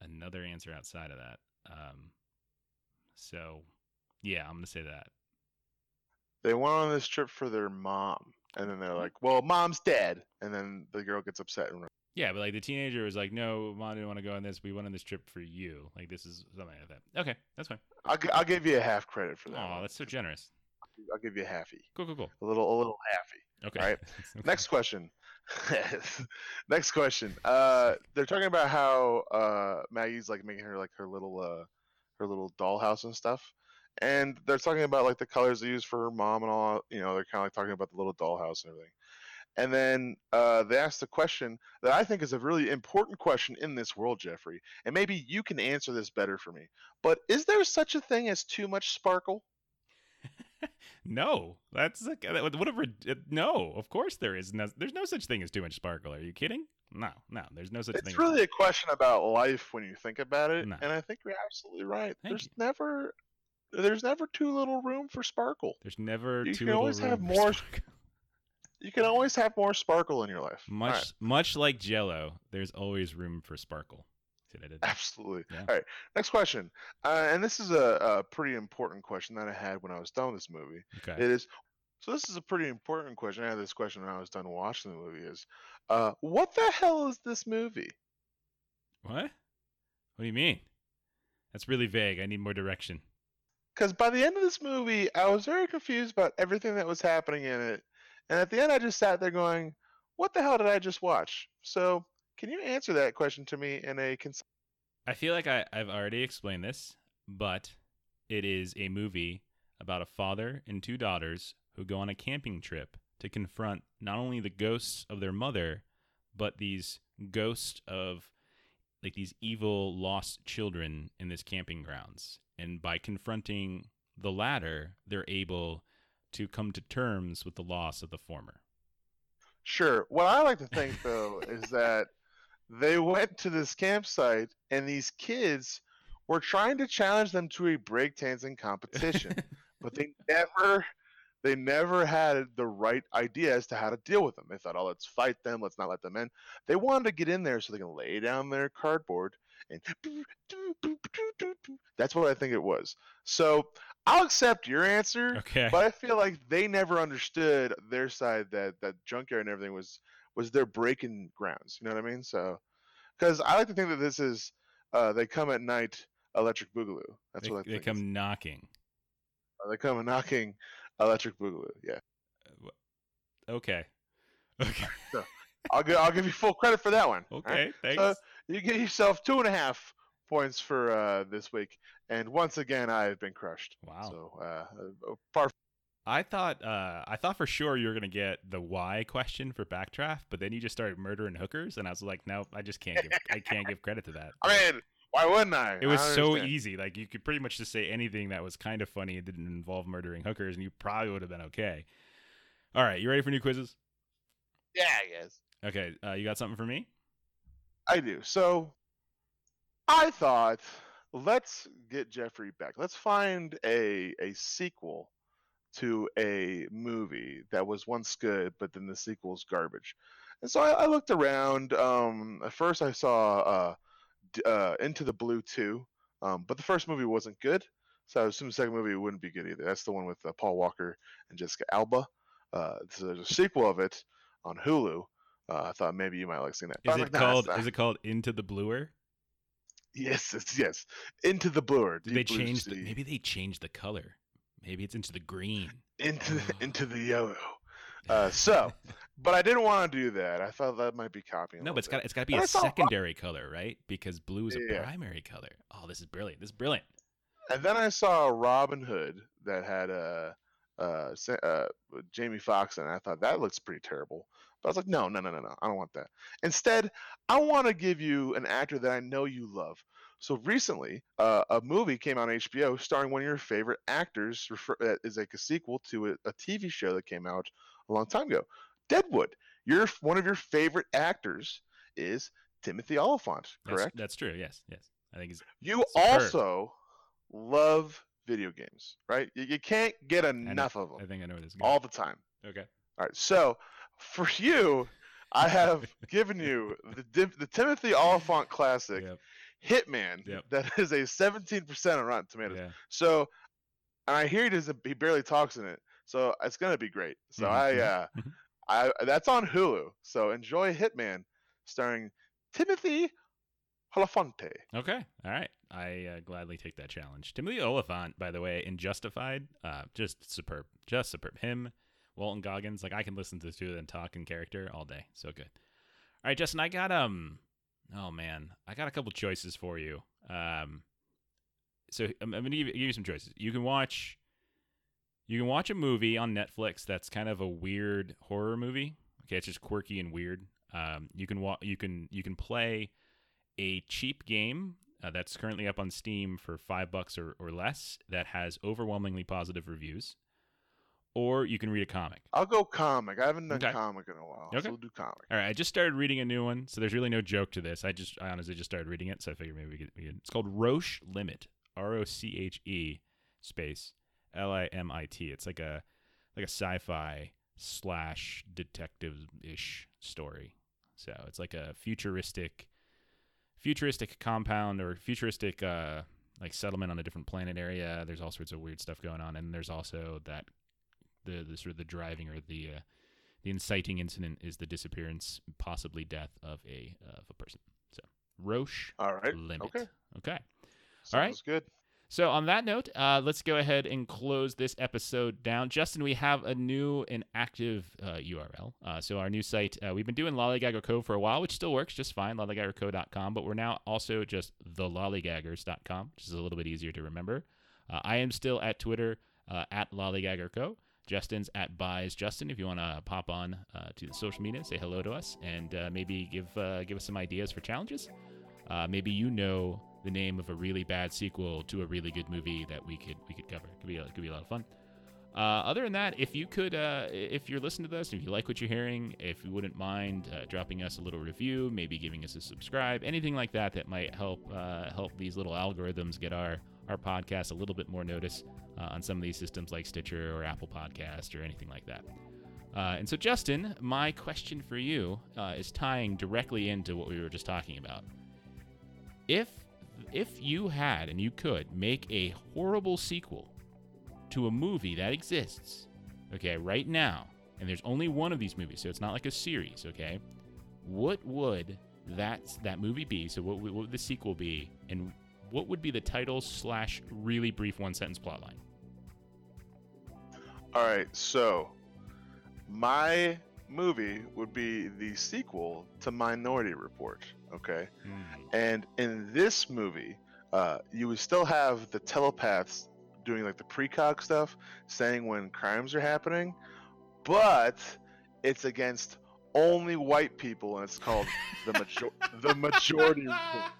another answer outside of that. Um, so yeah, I'm gonna say that. They went on this trip for their mom, and then they're like, "Well, mom's dead," and then the girl gets upset and runs. Yeah, but like the teenager was like, "No, mom didn't want to go on this. We went on this trip for you. Like this is something like that." Okay, that's fine. I'll, I'll give you a half credit for that. Oh, that's so generous. I'll give you a halfy, Cool, cool, cool. a little, a little halfy. Okay. Alright, Okay. Next question. Next question. Uh, they're talking about how uh, Maggie's like making her like her little uh, her little dollhouse and stuff, and they're talking about like the colors they use for her mom and all. You know, they're kind of like talking about the little dollhouse and everything. And then uh, they asked a question that I think is a really important question in this world, Jeffrey. And maybe you can answer this better for me. But is there such a thing as too much sparkle? No, that's like that- what a uh, no. Of course there is no. There's no such thing as too much sparkle. Are you kidding? No, no. There's no such It's thing. as really a question about life when you think about it, No. and I think you're absolutely right. Thank there's you. never, there's never too little room for sparkle. There's never You too can always have more- sparkle. You can always have more sparkle in your life. Much, right, much like Jello, there's always room for sparkle. See what I absolutely. Yeah. All right, next question, uh, and this is a, a pretty important question that I had when I was done with this movie. Okay. It is. So this is a pretty important question. I had this question when I was done watching the movie. Is, uh, what the hell is this movie? What? What do you mean? That's really vague. I need more direction. Because by the end of this movie, I was very confused about everything that was happening in it, and at the end, I just sat there going, "What the hell did I just watch?" So, can you answer that question to me in a cons- I feel like I, I've already explained this, but it is a movie about a father and two daughters who go on a camping trip to confront not only the ghosts of their mother, but these ghosts of like these evil lost children in this camping grounds. And by confronting the latter, they're able to come to terms with the loss of the former. Sure. What I like to think though is that they went to this campsite and these kids were trying to challenge them to a breakdancing competition, but they never they never had the right idea as to how to deal with them. They thought, "Oh, let's fight them. Let's not let them in." They wanted to get in there so they can lay down their cardboard and that's what I think it was. So, I'll accept your answer. okay. But I feel like they never understood their side that that junkyard and everything was was their breaking grounds. You know what I mean? So, because I like to think that this is uh, they come at night, Electric Boogaloo. That's they, what I think. they come knocking. Uh, they come knocking, Electric Boogaloo. Yeah, Okay. Okay. I'll give I'll give you full credit for that one. all right? Okay. Thanks. So you get yourself two and a half points for uh, this week, and once again I have been crushed. wow. So uh, uh, par I thought uh, I thought for sure you were gonna get the why question for Backdraft, but then you just started murdering hookers, and I was like, no, I just can't give I can't give credit to that. I mean, why wouldn't I? it was I so easy. Like you could pretty much just say anything that was kind of funny and didn't involve murdering hookers, and you probably would have been okay. All right, you ready for new quizzes? Yeah, I guess. Okay, uh, you got something for me? I do. So I thought let's get Jeffrey back. Let's find a a sequel to a movie that was once good, but then the sequel's garbage. And so I, I looked around. Um, at first, I saw uh, d- uh, Into the Blue 2, um, but the first movie wasn't good. So I assume the second movie wouldn't be good either. That's the one with uh, Paul Walker and Jessica Alba. Uh, so there's a sequel of it on Hulu. Uh, I thought maybe you might like seeing that. Is it like, called not." Is it called Into the Bluer? Yes, it's, yes. Into the bluer. Did they change the maybe they changed the color? Maybe it's into the green. into the, into the yellow. Uh, so, but I didn't want to do that. I thought that might be copying. No, but it's bit. got it's got to be And a I saw- secondary color, right? Because blue is a Yeah. primary color. Oh, this is brilliant. This is brilliant. And then I saw Robin Hood that had a. uh, uh, Jamie Foxx and. I thought that looks pretty terrible. But I was like, no, no, no, no, no. I don't want that. Instead, I want to give you an actor that I know you love. So recently, uh, a movie came out on HBO starring one of your favorite actors. Refer- that is like a sequel to a, a TV show that came out a long time ago. Deadwood. Your one of your favorite actors is Timothy Olyphant, correct? That's true. Yes, yes. I think he's. You also love video games, right? You, you can't get I know- enough of them. I think I know this is all the time. okay. All right, so for you, I have given you the the Timothy Olyphant classic Yep. Hitman Yep. that is a 17% on Rotten Tomatoes. Yeah. So, and I hear he doesn't he barely talks in it, so it's gonna be great. So Mhm, I uh. I that's on Hulu. So enjoy Hitman, starring Timothy Oliphante. Okay. All right. I uh, gladly take that challenge. Timothy Olyphant, by the way, in Justified, uh, just superb. Just superb. Him, Walton Goggins. Like I can listen to the two of them talk in character all day. So good. All right, Justin. I got um. Oh man, I got a couple choices for you. Um. So I'm, I'm gonna give you, give you some choices. You can watch. You can watch a movie on Netflix that's kind of a weird horror movie. Okay, it's just quirky and weird. Um, you can wa- You can you can play a cheap game uh, that's currently up on Steam for five bucks or, or less that has overwhelmingly positive reviews. Or you can read a comic. I'll go comic. I haven't done Okay. comic in a while. Okay. So we'll do comic. All right, I just started reading a new one, so there's really no joke to this. I just, I honestly just started reading it, so I figured maybe we could. We could it's called Roche Limit, R O C H E space L I M I T. It's like a, like a sci-fi slash detective-ish story. So it's like a futuristic, futuristic compound or futuristic uh like settlement on a different planet area. There's all sorts of weird stuff going on, and there's also that the the sort of the driving or the uh, the inciting incident is the disappearance, possibly death of a of a person. So Roche All right. limit. Okay. Okay. Sounds All right. good. So on that note, uh, let's go ahead and close this episode down. Justin, we have a new and active uh, URL. Uh, so our new site, uh, we've been doing Lollygagger Co for a while, which still works just fine, lollygaggerco.com, but we're now also just thelollygaggers.com, which is a little bit easier to remember. Uh, I am still at Twitter uh, at lollygaggerco. Justin's at buys Justin. If you want to pop on uh, to the social media, say hello to us, and uh, maybe give uh, give us some ideas for challenges. Uh, maybe you know the name of a really bad sequel to a really good movie that we could we could cover. It could be a, could be a lot of fun. Uh, other than that, if you could, uh, if you're listening to this, if you like what you're hearing, if you wouldn't mind dropping us a little review, maybe giving us a subscribe, anything like that, that might help help these little algorithms get our our podcast a little bit more notice uh, on some of these systems like Stitcher or Apple Podcast or anything like that. Uh, and so, Justin, my question for you uh, is tying directly into what we were just talking about. If if you had and you could make a horrible sequel to a movie that exists, okay, right now, and there's only one of these movies, so it's not like a series, okay? What would that that movie be? So what, what would the sequel be, and what would be the title slash really brief one sentence plotline? All right. So my movie would be the sequel to Minority Report. Okay. And in this movie, uh, you would still have the telepaths doing like the precog stuff, saying when crimes are happening, but it's against only white people, and it's called the major- the majority report.